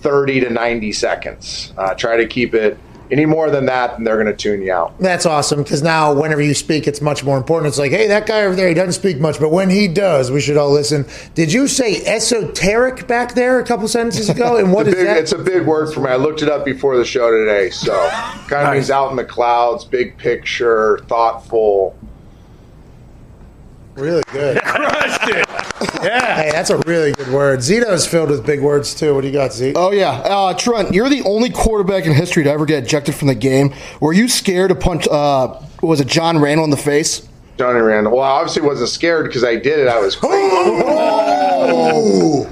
30 to 90 seconds. Uh, try to keep it any more than that, and they're going to tune you out. That's awesome because now whenever you speak, it's much more important. It's like, hey, that guy over there, he doesn't speak much, but when he does, we should all listen. Did you say esoteric back there a couple sentences ago? And what is it's big, that? It's a big word for me. I looked it up before the show today, so kind of means out in the clouds, big picture, thoughtful. Really good. Crushed it. Yeah. Hey, that's a really good word. Zito's filled with big words too. What do you got, Z? Oh yeah, uh, Trent, you're the only quarterback in history to ever get ejected from the game. Were you scared to punch? Uh, was it John Randle in the face? Johnny Randle. Well, I obviously wasn't scared because I did it. I was crazy. Oh!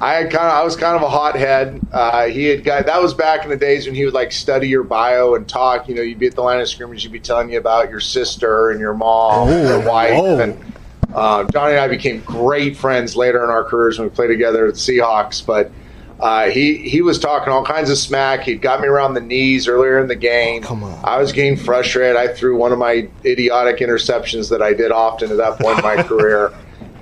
I had kind of, I was kind of a hothead. Uh, he had got that was back in the days when he would like study your bio and talk. You know, you'd be at the line of scrimmage, you'd be telling you about your sister and your mom and your wife. oh. And uh, Johnny and I became great friends later in our careers when we played together at the Seahawks. But uh, he he was talking all kinds of smack. He'd got me around the knees earlier in the game. Come on. I was getting frustrated. I threw one of my idiotic interceptions that I did often at that point in my career.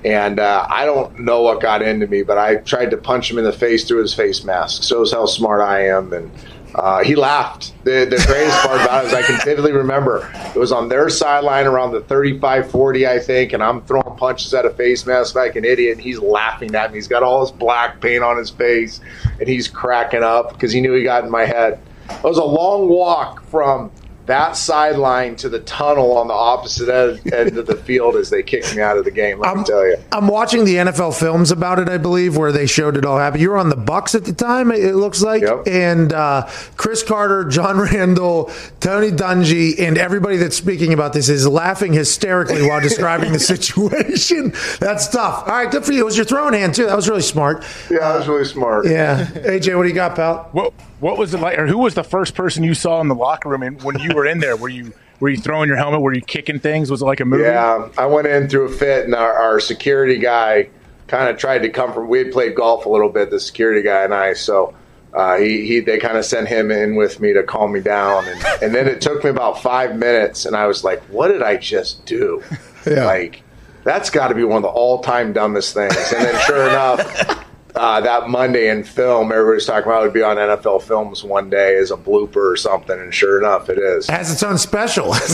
And uh, I don't know what got into me, but I tried to punch him in the face through his face mask. Shows how smart I am. And uh, he laughed. The, the greatest part about it is I can vividly remember it was on their sideline around the 35 40, I think, and I'm throwing punches at a face mask like an idiot. And he's laughing at me. He's got all this black paint on his face, and he's cracking up because he knew he got in my head. It was a long walk from that sideline to the tunnel on the opposite end, end of the field as they kicked me out of the game. Let me tell you. I'm watching the NFL films about it, I believe, where they showed it all happen. You were on the Bucs at the time, it looks like, Yep. and uh, Cris Carter, John Randle, Tony Dungy, and everybody that's speaking about this is laughing hysterically while describing the situation. That's tough. All right, good for you. It was your throwing hand too. That was really smart. Yeah, that was really smart. Yeah, AJ, what do you got, pal? What What was it like, or who was the first person you saw in the locker room? And when you were in there, were you were you throwing your helmet? Were you kicking things? Was it like a movie? Yeah, I went in through a fit, and our, our security guy kind of tried to come from. We had played golf a little bit, the security guy and I. So uh, he, he they kind of sent him in with me to calm me down, and, and then it took me about five minutes, and I was like, "What did I just do?" Yeah. Like that's got to be one of the all-time dumbest things. And then, sure enough. Uh, that Monday in film, everybody's talking about it would be on NFL Films one day as a blooper or something, and sure enough, it is. It has its own special.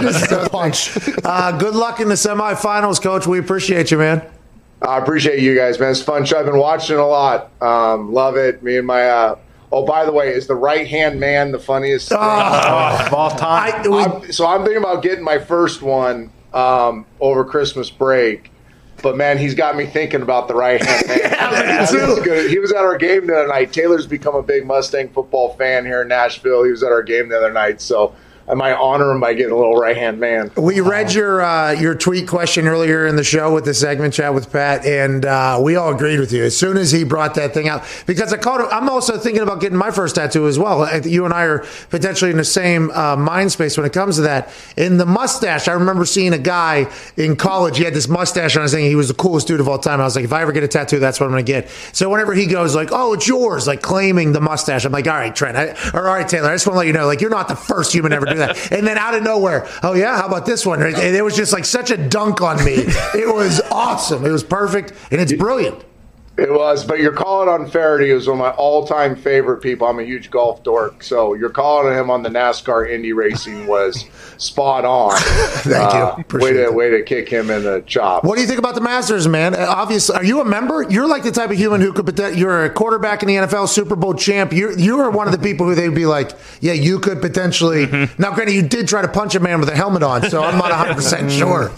This is a punch. Uh, good luck in the semifinals, Coach. We appreciate you, man. I appreciate you guys, man. It's fun. show. I've been watching it a lot. Um, love it. Me and my. Uh, oh, by the way, is the right hand man the funniest thing? of all time. I, we, I'm- so I'm thinking about getting my first one um, over Christmas break. But man, he's got me thinking about the right hand good. He was at our game the other night. Taylor's become a big Mustang football fan here in Nashville. He was at our game the other night, so I might honor him by getting a little right hand man. we read your uh, your tweet question earlier in the show with the segment chat with Pat, and uh, we all agreed with you as soon as he brought that thing out. Because I called him, I'm also thinking about getting my first tattoo as well. You and I are potentially in the same uh, mind space when it comes to that. In the mustache, I remember seeing a guy in college. He had this mustache on his thing. He was the coolest dude of all time. I was like, if I ever get a tattoo, that's what I'm going to get. So whenever he goes like, "Oh, it's yours," like claiming the mustache, I'm like, "All right, Trent, I, or all right, Taylor, I just want to let you know, like, you're not the first human to ever do that." And then out of nowhere, oh yeah, how about this one? And it was just like such a dunk on me. It was awesome. It was perfect, and it's brilliant. It was, but you're calling on Feherty, who's one of my all-time favorite people. I'm a huge golf dork, so you're calling him on the NASCAR Indy racing was spot on. Thank you. Uh, way to way to kick him in the chop. What do you think about the Masters, man? Obviously, are you a member? You're like the type of human who could. You're a quarterback in the NFL, Super Bowl champ. You're you are one of the people who they'd be like, yeah, you could potentially. Now, granted, you did try to punch a man with a helmet on, so I'm not 100 percent sure.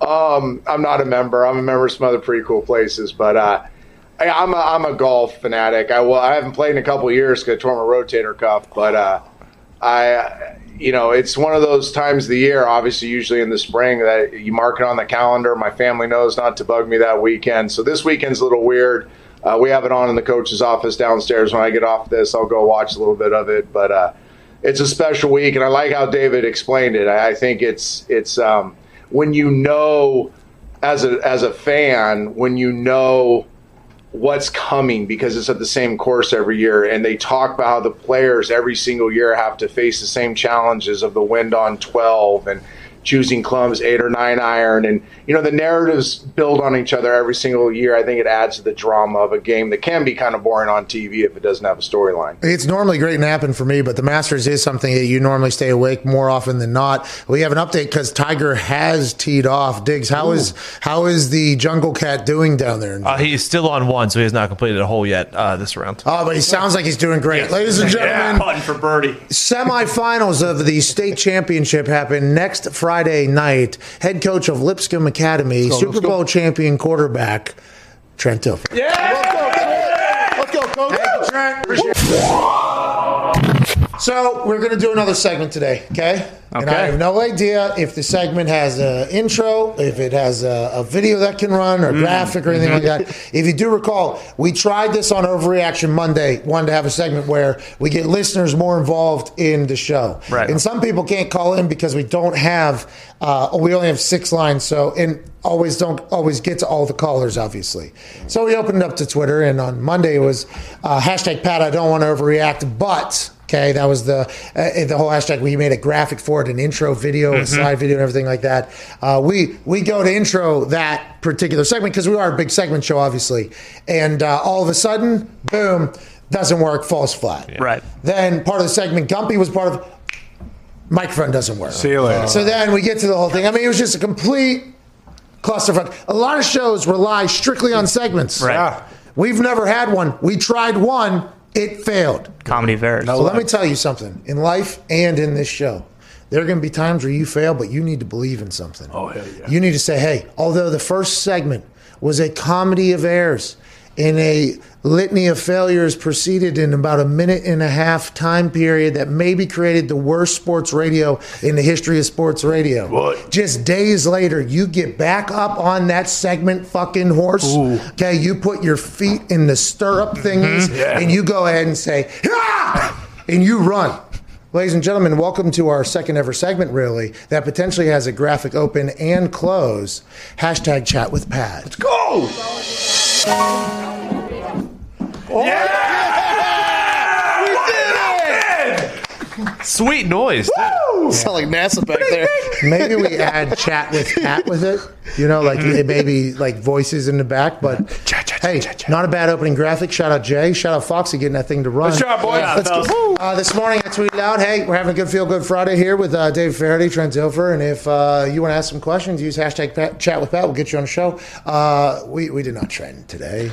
Um, I'm not a member. I'm a member of some other pretty cool places, but uh, I, I'm a I'm a golf fanatic. I well, I haven't played in a couple years because I tore my rotator cuff, but uh, I you know it's one of those times of the year. Obviously, usually in the spring that you mark it on the calendar. My family knows not to bug me that weekend, so this weekend's a little weird. Uh, we have it on in the coach's office downstairs. When I get off this, I'll go watch a little bit of it, but. Uh, it's a special week, and I like how David explained it. I, I think it's it's um, when you know as a as a fan when you know what's coming because it's at the same course every year, and they talk about how the players every single year have to face the same challenges of the wind on twelve and choosing clubs eight or nine iron and you know the narratives build on each other every single year i think it adds to the drama of a game that can be kind of boring on tv if it doesn't have a storyline It's normally great napping for me, but the Masters is something that you normally stay awake more often than not. We have an update because Tiger has teed off. Diggs, how is how is the Jungle Cat doing down there? Uh, he's still on one, so he has not completed a hole yet uh, this round. oh, but he sounds like he's doing great, ladies and gentlemen. Putting for birdie. Semifinals of the state championship happen next Friday night. Head coach of Lipscomb Academy, Super Bowl champion quarterback Trent Dilfer. Let's go, coach. So we're going to do another segment today, okay? And I have no idea if the segment has an intro, if it has a, a video that can run, or graphic or anything like that. If you do recall, we tried this on Overreaction Monday. Wanted to have a segment where we get listeners more involved in the show. Right. And some people can't call in because we don't have. Uh, we only have six lines, so and always don't always get to all the callers, obviously. So we opened up to Twitter, and on Monday it was uh, hashtag Pat. I don't want to overreact, but okay, that was the uh, the whole hashtag. We made a graphic for it, an intro video, a slide video, and everything like that. Uh, we we go to intro that particular segment because we are a big segment show, obviously, and uh, all of a sudden, boom, doesn't work, falls flat. Right. Then part of the segment, Gumpy was part of. Microphone doesn't work. See you later. So then we get to the whole thing. I mean, it was just a complete clusterfuck. A lot of shows rely strictly on segments. Right. Yeah. We've never had one. We tried one, it failed. Comedy of errors. So let me tell you something. In life and in this show, there are going to be times where you fail, but you need to believe in something. Oh, hell yeah. You need to say, hey, although the first segment was a comedy of errors in a litany of failures proceeded in about a minute and a half time period that maybe created the worst sports radio in the history of sports radio. What? Just days later, you get back up on that segment fucking horse. Okay, you put your feet in the stirrup thingies and you go ahead and say, ah! and you run. Ladies and gentlemen, welcome to our second ever segment, really, that potentially has a graphic open and close. Hashtag chat with Pat. Let's Go! Oh. Yeah! Sweet noise. Sound like NASA back there. Maybe we add chat with Pat with it. You know, like Mm-hmm. it maybe like voices in the back. But hey, not a bad opening graphic. Shout out Jay. Shout out Foxy getting that thing to run. Good job, boys. Yeah, Let's go. Uh, this morning I tweeted out, "Hey, we're having a good feel good Friday here with uh, Dave Feherty, Trent Dilfer, and if uh, you want to ask some questions, use hashtag Pat, chat with Pat. We'll get you on the show." Uh, we we did not trend today.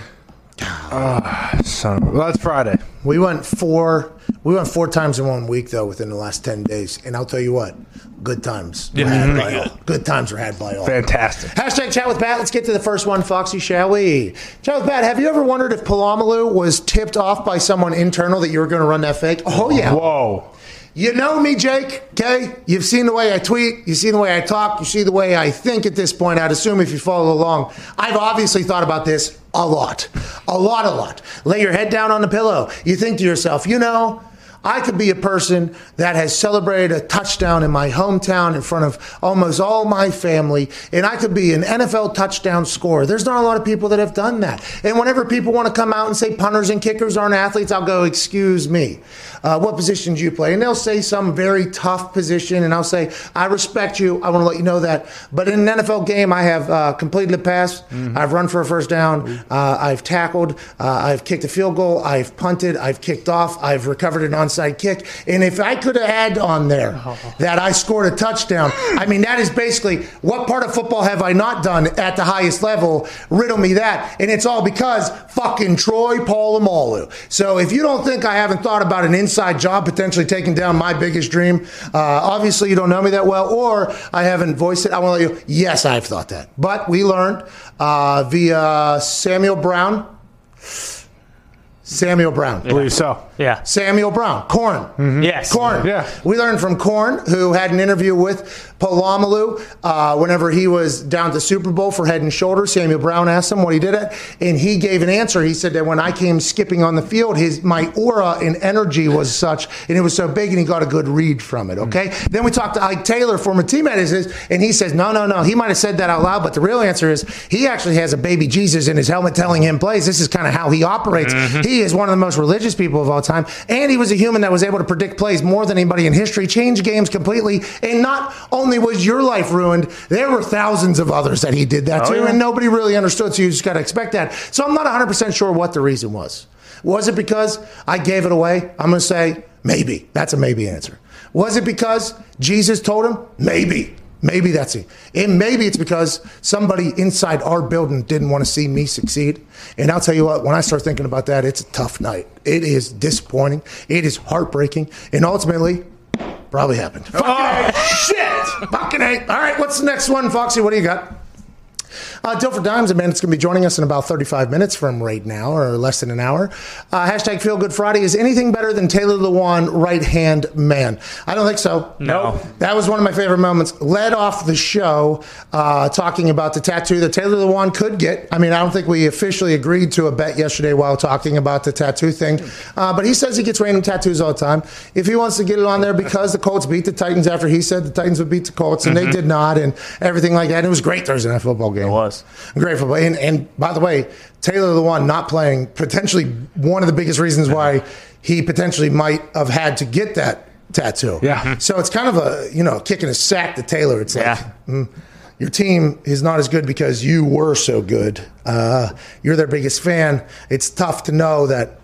Ah, son of well, that's Friday. We went four. We went four times in one week though within the last ten days, and I'll tell you what, good times. were had by all. Good times were had by all. Fantastic. Hashtag chat with Pat. Let's get to the first one, Foxy, shall we? Chat with Pat. Have you ever wondered if Polamalu was tipped off by someone internal that you were going to run that fake? Oh yeah. Whoa. You know me, Jake, okay? You've seen the way I tweet, you've seen the way I talk, you see the way I think at this point, I'd assume if you follow along. I've obviously thought about this a lot. A lot, a lot. Lay your head down on the pillow. You think to yourself, you know, I could be a person that has celebrated a touchdown in my hometown in front of almost all my family, and I could be an NFL touchdown scorer. There's not a lot of people that have done that. And whenever people want to come out and say punters and kickers aren't athletes, I'll go, excuse me. Uh, what position do you play? And they'll say some very tough position, and I'll say, I respect you. I want to let you know that. But in an NFL game, I have uh, completed a pass. I've run for a first down. Uh, I've tackled. Uh, I've kicked a field goal. I've punted. I've kicked off. I've recovered an onside kick. And if I could add on there that I scored a touchdown, I mean, that is basically what part of football have I not done at the highest level? Riddle me that. And it's all because fucking Troy Polamalu. So if you don't think I haven't thought about an inside job potentially taking down my biggest dream, uh, obviously you don't know me that well, or I haven't voiced it. I want to let you, yes, I've thought that. But we learned uh, via Samuel Brown. Samuel Brown. I believe so. Yeah. Samuel Brown, Corn. Mm-hmm. Yes. Corn. Yeah. We learned from Corn, who had an interview with Polamalu uh, whenever he was down to Super Bowl for Head and Shoulders. Samuel Brown asked him what he did it, and he gave an answer. He said that when I came skipping on the field, his my aura and energy was such, and it was so big, and he got a good read from it. Okay. Mm-hmm. Then we talked to Ike Taylor, former teammate of his, and he says, no, no, no. He might have said that out loud, but the real answer is he actually has a baby Jesus in his helmet telling him plays. This is kind of how he operates. Mm-hmm. He is one of the most religious people of all time, and he was a human that was able to predict plays more than anybody in history, change games completely, and not only was your life ruined, there were thousands of others that he did that Oh, to, yeah. and nobody really understood. So you just got to expect that. So I'm not 100 percent sure what the reason was. Was it because I gave it away? I'm going to say maybe. That's a maybe answer. Was it because Jesus told him? Maybe. Maybe that's it. And maybe it's because somebody inside our building didn't want to see me succeed. And I'll tell you what, when I start thinking about that, it's a tough night. It is disappointing. It is heartbreaking. And ultimately, probably happened. Oh, Fucking shit! Fucking hate. All right, what's the next one, Foxy? What do you got? Uh, Dilfer Dimes, a man that's going to be joining us in about 35 minutes from right now, or less than an hour. Uh, hashtag Feel Good Friday. Is anything better than Taylor Lewan, right hand man? I don't think so. No. That was one of my favorite moments. Led off the show uh, talking about the tattoo that Taylor Lewan could get. I mean, I don't think we officially agreed to a bet yesterday while talking about the tattoo thing, uh, but he says he gets random tattoos all the time. If he wants to get it on there because the Colts beat the Titans after he said the Titans would beat the Colts, and they did not, and everything like that. And it was great Thursday night football game. Was. Great football. And, and by the way, Taylor the one not playing, potentially one of the biggest reasons why he potentially might have had to get that tattoo. Yeah. So it's kind of a, you know, kicking a sack to Taylor. It's like, Yeah. mm, your team is not as good because you were so good. Uh, you're their biggest fan. It's tough to know that.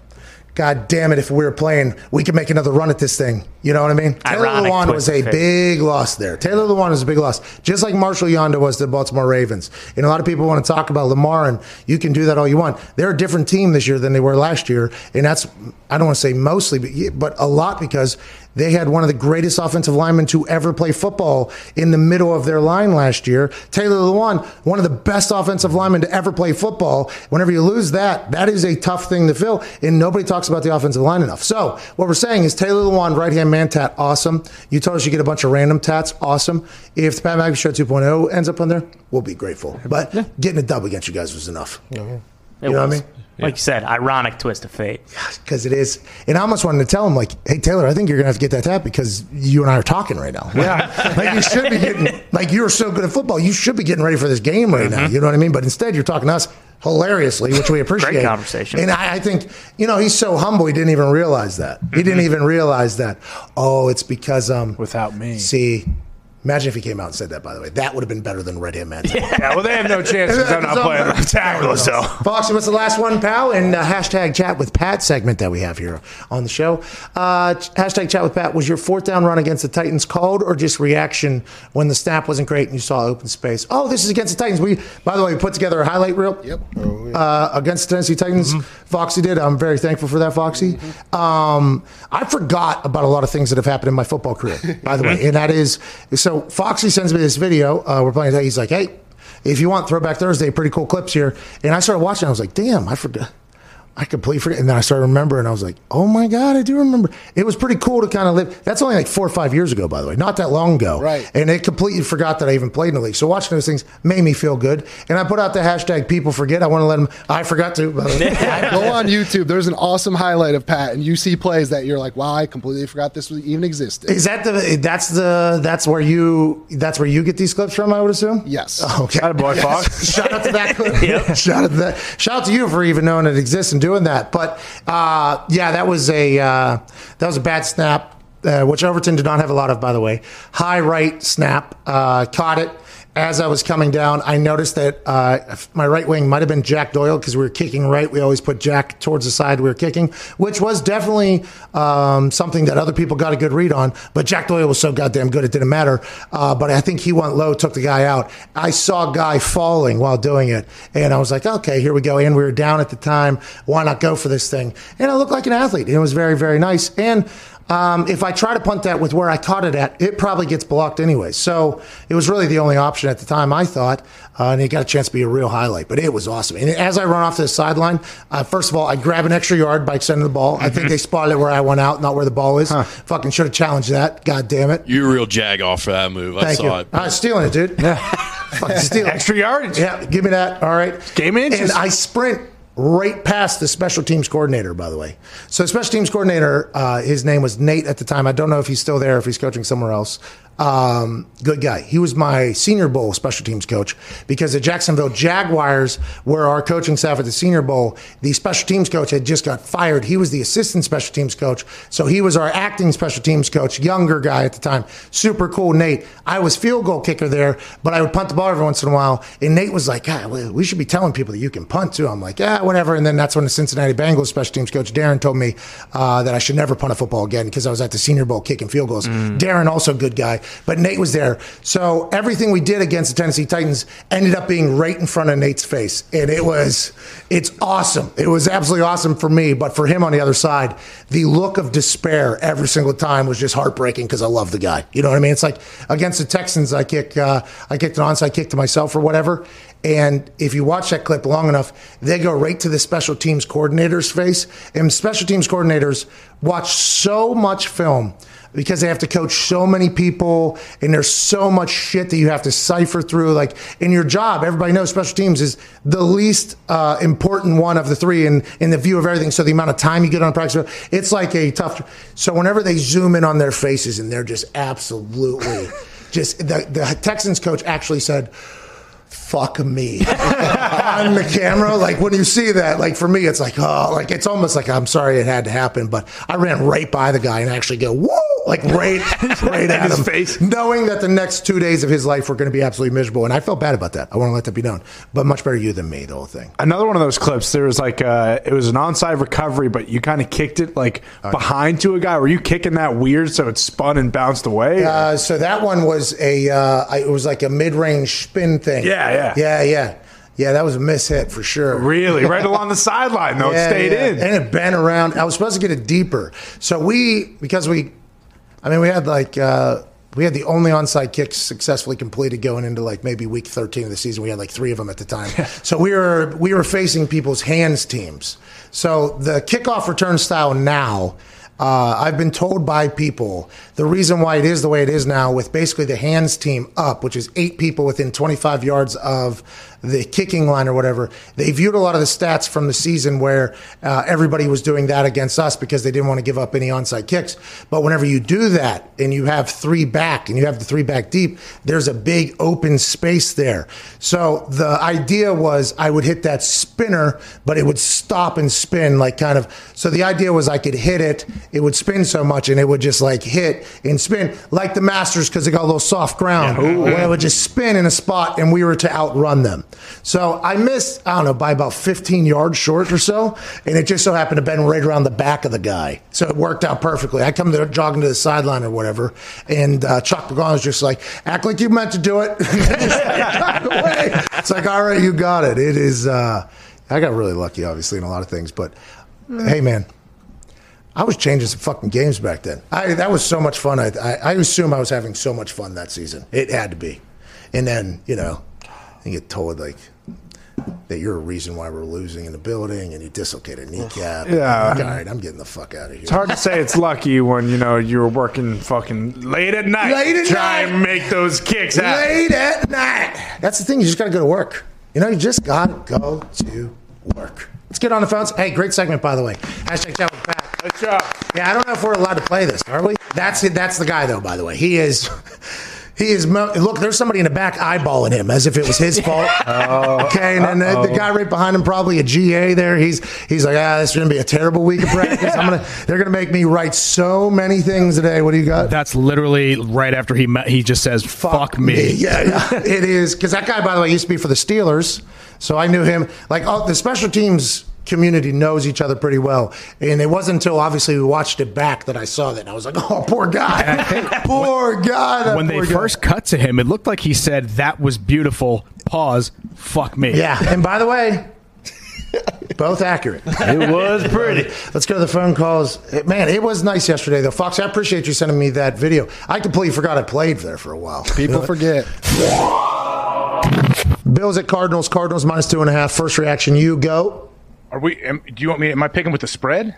God damn it! If we were playing, we could make another run at this thing. You know what I mean? Taylor Ironic Lewan was a big loss there. Taylor Lewan was a big loss, just like Marshal Yanda was to the Baltimore Ravens. And a lot of people want to talk about Lamar, and you can do that all you want. They're a different team this year than they were last year, and that's I don't want to say mostly, but but a lot because they had one of the greatest offensive linemen to ever play football in the middle of their line last year. Taylor Lewan, one of the best offensive linemen to ever play football. Whenever you lose that, that is a tough thing to fill, and nobody talks about the offensive line enough. So what we're saying is Taylor Lewan, right hand man tat, awesome. You told us you get a bunch of random tats, awesome. If the Pat McAfee Show 2.0 ends up on there, we'll be grateful. But getting a dub against you guys was enough. It You know what I mean? Like you said, ironic twist of fate. Because it is. And I almost wanted to tell him, like, hey, Taylor, I think you're going to have to get that tap because you and I are talking right now. Yeah. like, you should be getting, like, you're so good at football. You should be getting ready for this game right now. You know what I mean? But instead, you're talking to us. hilariously, which we appreciate. Great conversation. And I, I think, you know, he's so humble, he didn't even realize that. He didn't even realize that. Oh, it's because um Without me. See, imagine if he came out and said that. By the way, that would have been better than Red Him Man. Yeah, well, they have no chance because they're not playing the tackle. So Foxy, what's the last one, pal? And uh, hashtag chat with Pat segment that we have here on the show. Uh, hashtag chat with Pat. Was your fourth down run against the Titans called or just reaction when the snap wasn't great and you saw open space? Oh, this is against the Titans. We, by the way, we put together a highlight reel. Yep. Uh, against the Tennessee Titans, Foxy did. I'm very thankful for that, Foxy. Um, I forgot about a lot of things that have happened in my football career, by the way, and that is so. Foxy sends me this video. Uh, we're playing. He's like, "Hey, if you want Throwback Thursday, pretty cool clips here." And I started watching. I was like, "Damn, I forgot." I completely forget. And then I started remembering. I was like, oh my God, I do remember. It was pretty cool to kind of live. That's only like four or five years ago, by the way, not that long ago. Right. And it completely forgot that I even played in the league. So watching those things made me feel good. And I put out the hashtag people forget. I want to let them, I forgot to. by the way. Go on YouTube. There's an awesome highlight of Pat, and you see plays that you're like, "Wow, I completely forgot this even existed." Is that the, that's the, that's where you, that's where you get these clips from, I would assume? Yes. Oh, okay. Attaboy, Fox. Shout out to that clip. Shout out to that. Shout out to you for even knowing it exists and doing that. But uh, yeah, that was a uh, that was a bad snap, uh, which Overton did not have a lot of, by the way. High right snap, uh, caught it. As I was coming down, I noticed that uh, my right wing might have been Jack Doyle because we were kicking right. We always put Jack towards the side we were kicking, which was definitely um, something that other people got a good read on. But Jack Doyle was so goddamn good, it didn't matter. Uh, but I think he went low, took the guy out. I saw Guy falling while doing it, and I was like, okay, here we go. And we were down at the time. Why not go for this thing? And I looked like an athlete. It was very, very nice. And um, if I try to punt that with where I caught it at, it probably gets blocked anyway. So it was really the only option at the time, I thought. Uh, and it got a chance to be a real highlight. But it was awesome. And as I run off to the sideline, uh, first of all, I grab an extra yard by extending the ball. I think they spotted it where I went out, not where the ball is. Fucking should have challenged that. God damn it. You were real jag off for that move. I Thank saw you. it. I was stealing it, dude. Yeah. Fucking stealing. Extra yardage. Yeah, give me that. All right. Game inches. And I sprint right past the special teams coordinator, by the way. So, special teams coordinator, uh, his name was Nate at the time. I don't know if he's still there, if he's coaching somewhere else. Um, good guy. He was my Senior Bowl special teams coach because the Jacksonville Jaguars were our coaching staff at the Senior Bowl. The special teams coach had just got fired. He was the assistant special teams coach. So he was our acting special teams coach, younger guy at the time. Super cool, Nate. I was field goal kicker there, but I would punt the ball every once in a while. And Nate was like, God, we should be telling people that you can punt too. I'm like, yeah, whatever. And then that's when the Cincinnati Bengals special teams coach, Darren, told me uh, that I should never punt a football again because I was at the Senior Bowl kicking field goals. Darren, also a good guy, but Nate was there. So everything we did against the Tennessee Titans ended up being right in front of Nate's face. And it was, it's awesome. It was absolutely awesome for me, but for him on the other side, the look of despair every single time was just heartbreaking because I love the guy. You know what I mean? It's like against the Texans, I kick, uh, I kicked an onside kick to myself or whatever. And if you watch that clip long enough, they go right to the special teams coordinator's face. And special teams coordinators watch so much film because they have to coach so many people and there's so much shit that you have to cipher through. Like in your job, everybody knows special teams is the least uh, important one of the three in, in the view of everything. So the amount of time you get on practice, it's like a tough. So whenever they zoom in on their faces and they're just absolutely just the, the Texans coach actually said, fuck me on the camera. Like when you see that, like for me, it's like, oh, like it's almost like I'm sorry it had to happen, but I ran right by the guy and actually go, whoa, like right, right at his him, face. knowing that the next two days of his life were going to be absolutely miserable. And I felt bad about that. I want to let that be known, but much better you than me, the whole thing. Another one of those clips. There was like uh, it was an onside recovery, but you kind of kicked it like behind to a guy. Were you kicking that weird so it spun and bounced away? Uh, so that one was a, uh, I- it was like a mid-range spin thing. Yeah, yeah. yeah, yeah, yeah. That was a miss hit for sure. really, right along the sideline though. it stayed in. and it bent around. I was supposed to get it deeper, so we because we, I mean, we had like uh, we had the only onside kicks successfully completed going into like maybe week thirteen of the season. We had like three of them at the time, so we were we were facing people's hands teams. So the kickoff return style now. Uh, I've been told by people the reason why it is the way it is now, with basically the hands team up, which is eight people within 25 yards of the kicking line or whatever. They viewed a lot of the stats from the season where uh, everybody was doing that against us because they didn't want to give up any onside kicks. But whenever you do that and you have three back and you have the three back deep, there's a big open space there. So the idea was I would hit that spinner, but it would stop and spin like kind of. So the idea was I could hit it, it would spin so much and it would just like hit and spin like the Masters because it got a little soft ground. Where it would just spin in a spot and we were to outrun them. So I missed, I don't know, by about 15 yards short or so. And it just so happened to bend right around the back of the guy. So it worked out perfectly. I come to jogging to the sideline or whatever. And uh, Chuck McGon was just like, act like you meant to do it. it's like, all right, you got it. It is, uh, I got really lucky, obviously, in a lot of things. But hey, man. I was changing some fucking games back then. I, that was so much fun. I, I, I assume I was having so much fun that season. It had to be. And then, you know, you get told like that you're a reason why we're losing in the building and you dislocate a kneecap. Yeah. Like, all right, I'm getting the fuck out of here. It's hard to say it's lucky when you know you were working fucking late at night, Late at try night. and make those kicks happen. Late at night. That's the thing. You just got to go to work. You know, you just got to go to work. Let's get on the phones. Hey, great segment, by the way. Hashtag chat with Pat. Good job. Yeah, I don't know if we're allowed to play this, are we? That's it. That's the guy, though. By the way, he is. He is. mo- Look, there's somebody in the back eyeballing him as if it was his fault. okay, and then the, the guy right behind him, probably a GA there. He's he's like, ah, this is gonna be a terrible week of practice. I'm gonna. They're gonna make me write so many things today. What do you got? That's literally right after he met, he just says "fuck, me." Yeah, yeah. it is because that guy, by the way, used to be for the Steelers, so I knew him. Like oh, the special teams community knows each other pretty well, and it wasn't until obviously we watched it back that I saw that. And I was like, oh, poor guy, poor guy. that When they guy. first cut to him, it looked like he said, "That was beautiful." Pause. Fuck me. yeah, and by the way. Both accurate. It was pretty. Let's go to the phone calls. Man, it was nice yesterday, though. Fox, I appreciate you sending me that video. I completely forgot I played there for a while. People forget. Bills at Cardinals. Cardinals minus two and a half. First reaction, you go. Are we? Am, do you want me? Am I picking with the spread?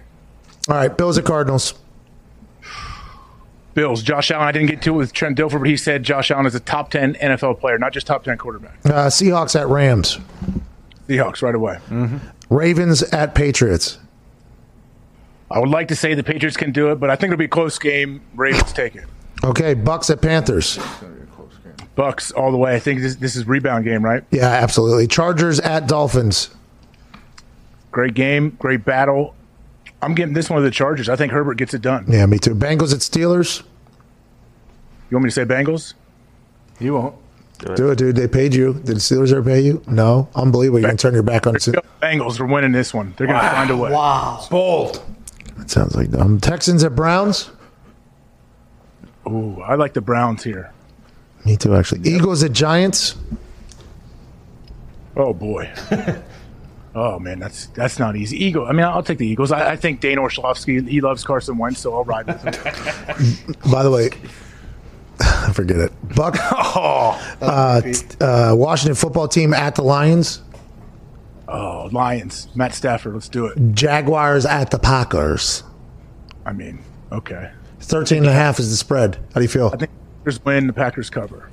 All right, Bills at Cardinals. Bills. Josh Allen. I didn't get to it with Trent Dilfer, but he said Josh Allen is a top ten NFL player, not just top ten quarterback. Uh, Seahawks at Rams. Seahawks right away. Mm-hmm. Ravens at Patriots. I would like to say the Patriots can do it, but I think it'll be a close game. Ravens take it. Okay, Bucs at Panthers. Bucs all the way. I think this, this is rebound game, right? Yeah, absolutely. Chargers at Dolphins. Great game, great battle. I'm getting this one of the Chargers. I think Herbert gets it done. Yeah, me too. Bengals at Steelers. You want me to say Bengals? You won't. Do it, dude. They paid you. Did the Steelers ever pay you? No. Unbelievable. You're going to turn your back on it. Bengals are winning this one. They're going to find a way. Wow. Bold. That sounds like dumb. Texans at Browns. Ooh, I like the Browns here. Me too, actually. Eagles at Giants. Oh boy. oh man, that's that's not easy. Eagle. I mean, I'll take the Eagles. I, I think Dan Orlovsky. He loves Carson Wentz, so I'll ride with him. By the way, forget it. Buck. oh, Uh, t- uh, Washington football team at the Lions. oh, Lions. Matt Stafford. Let's do it. Jaguars at the Packers. I mean, okay. 13 and a half is the spread. How do you feel? I think the Packers win. The Packers cover.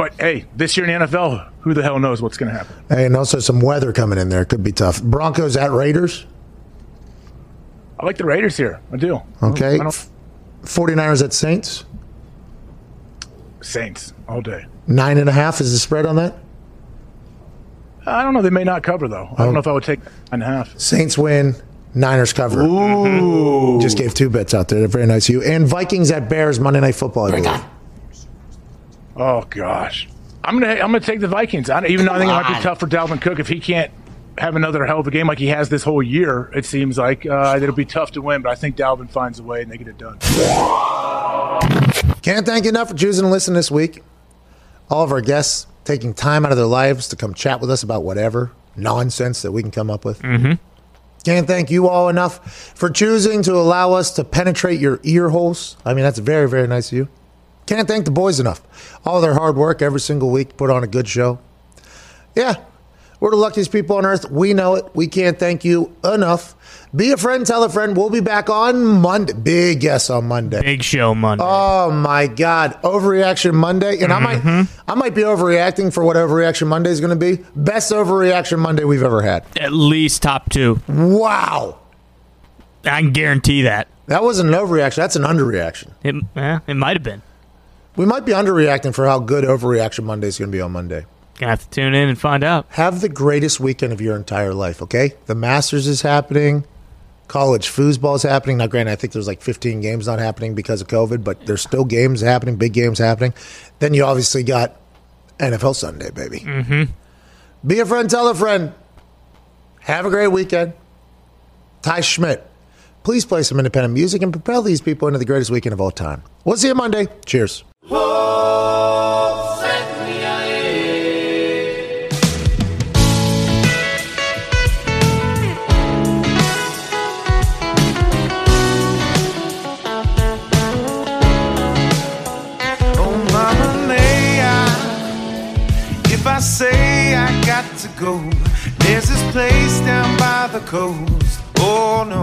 But hey, this year in the NFL, who the hell knows what's going to happen? Hey, and also some weather coming in there. Could be tough. Broncos at Raiders. I like the Raiders here. I do. Okay. I don't, 49ers at Saints. Saints all day. Nine and a half is the spread on that. I don't know. They may not cover though. I Oh. don't know if I would take nine and a half. Saints win. Niners cover. Ooh. Just gave two bets out there. They're very nice of you. And Vikings at Bears Monday Night Football. I believe. Oh gosh, I'm gonna I'm gonna take the Vikings. I, don't, even though I think it might be on. tough for Dalvin Cook if he can't have another hell of a game like he has this whole year. It seems like uh, it'll be tough to win, but I think Dalvin finds a way and they get it done. Can't thank you enough for choosing to listen this week. All of our guests taking time out of their lives to come chat with us about whatever nonsense that we can come up with. Mm-hmm. Can't thank you all enough for choosing to allow us to penetrate your ear holes. I mean, that's very, very nice of you. Can't thank the boys enough. All their hard work every single week, put on a good show. Yeah, We're the luckiest people on earth. We know it. We can't thank you enough. Be a friend, tell a friend. We'll be back on Monday. Big guess on Monday. Big show Monday. Oh my God! Overreaction Monday, and I might, I might be overreacting for what Overreaction Monday is going to be. Best Overreaction Monday we've ever had. At least top two. Wow! I can guarantee that. That wasn't an overreaction. That's an underreaction. It, eh, it might have been. We might be underreacting for how good Overreaction Monday is going to be on Monday. Gonna have to tune in and find out. Have the greatest weekend of your entire life. Okay, the Masters is happening. College foosball is happening. Now, granted, I think there's like 15 games not happening because of COVID, but there's still games happening, big games happening. Then you obviously got NFL Sunday, baby. Mm-hmm. Be a friend, tell a friend. Have a great weekend. Ty Schmitt, please play some independent music and propel these people into the greatest weekend of all time. We'll see you Monday. Cheers. Oh, mama, may I, if I say I got to go, there's this place down by the coast. Oh, no.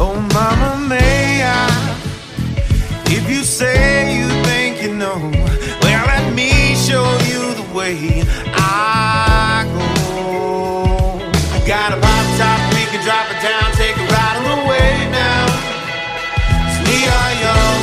Oh, mama, may I, if you say you think you know, well, let me show you the way I go. Got a pop top, we can drop it down, take a ride on the way now. We are young,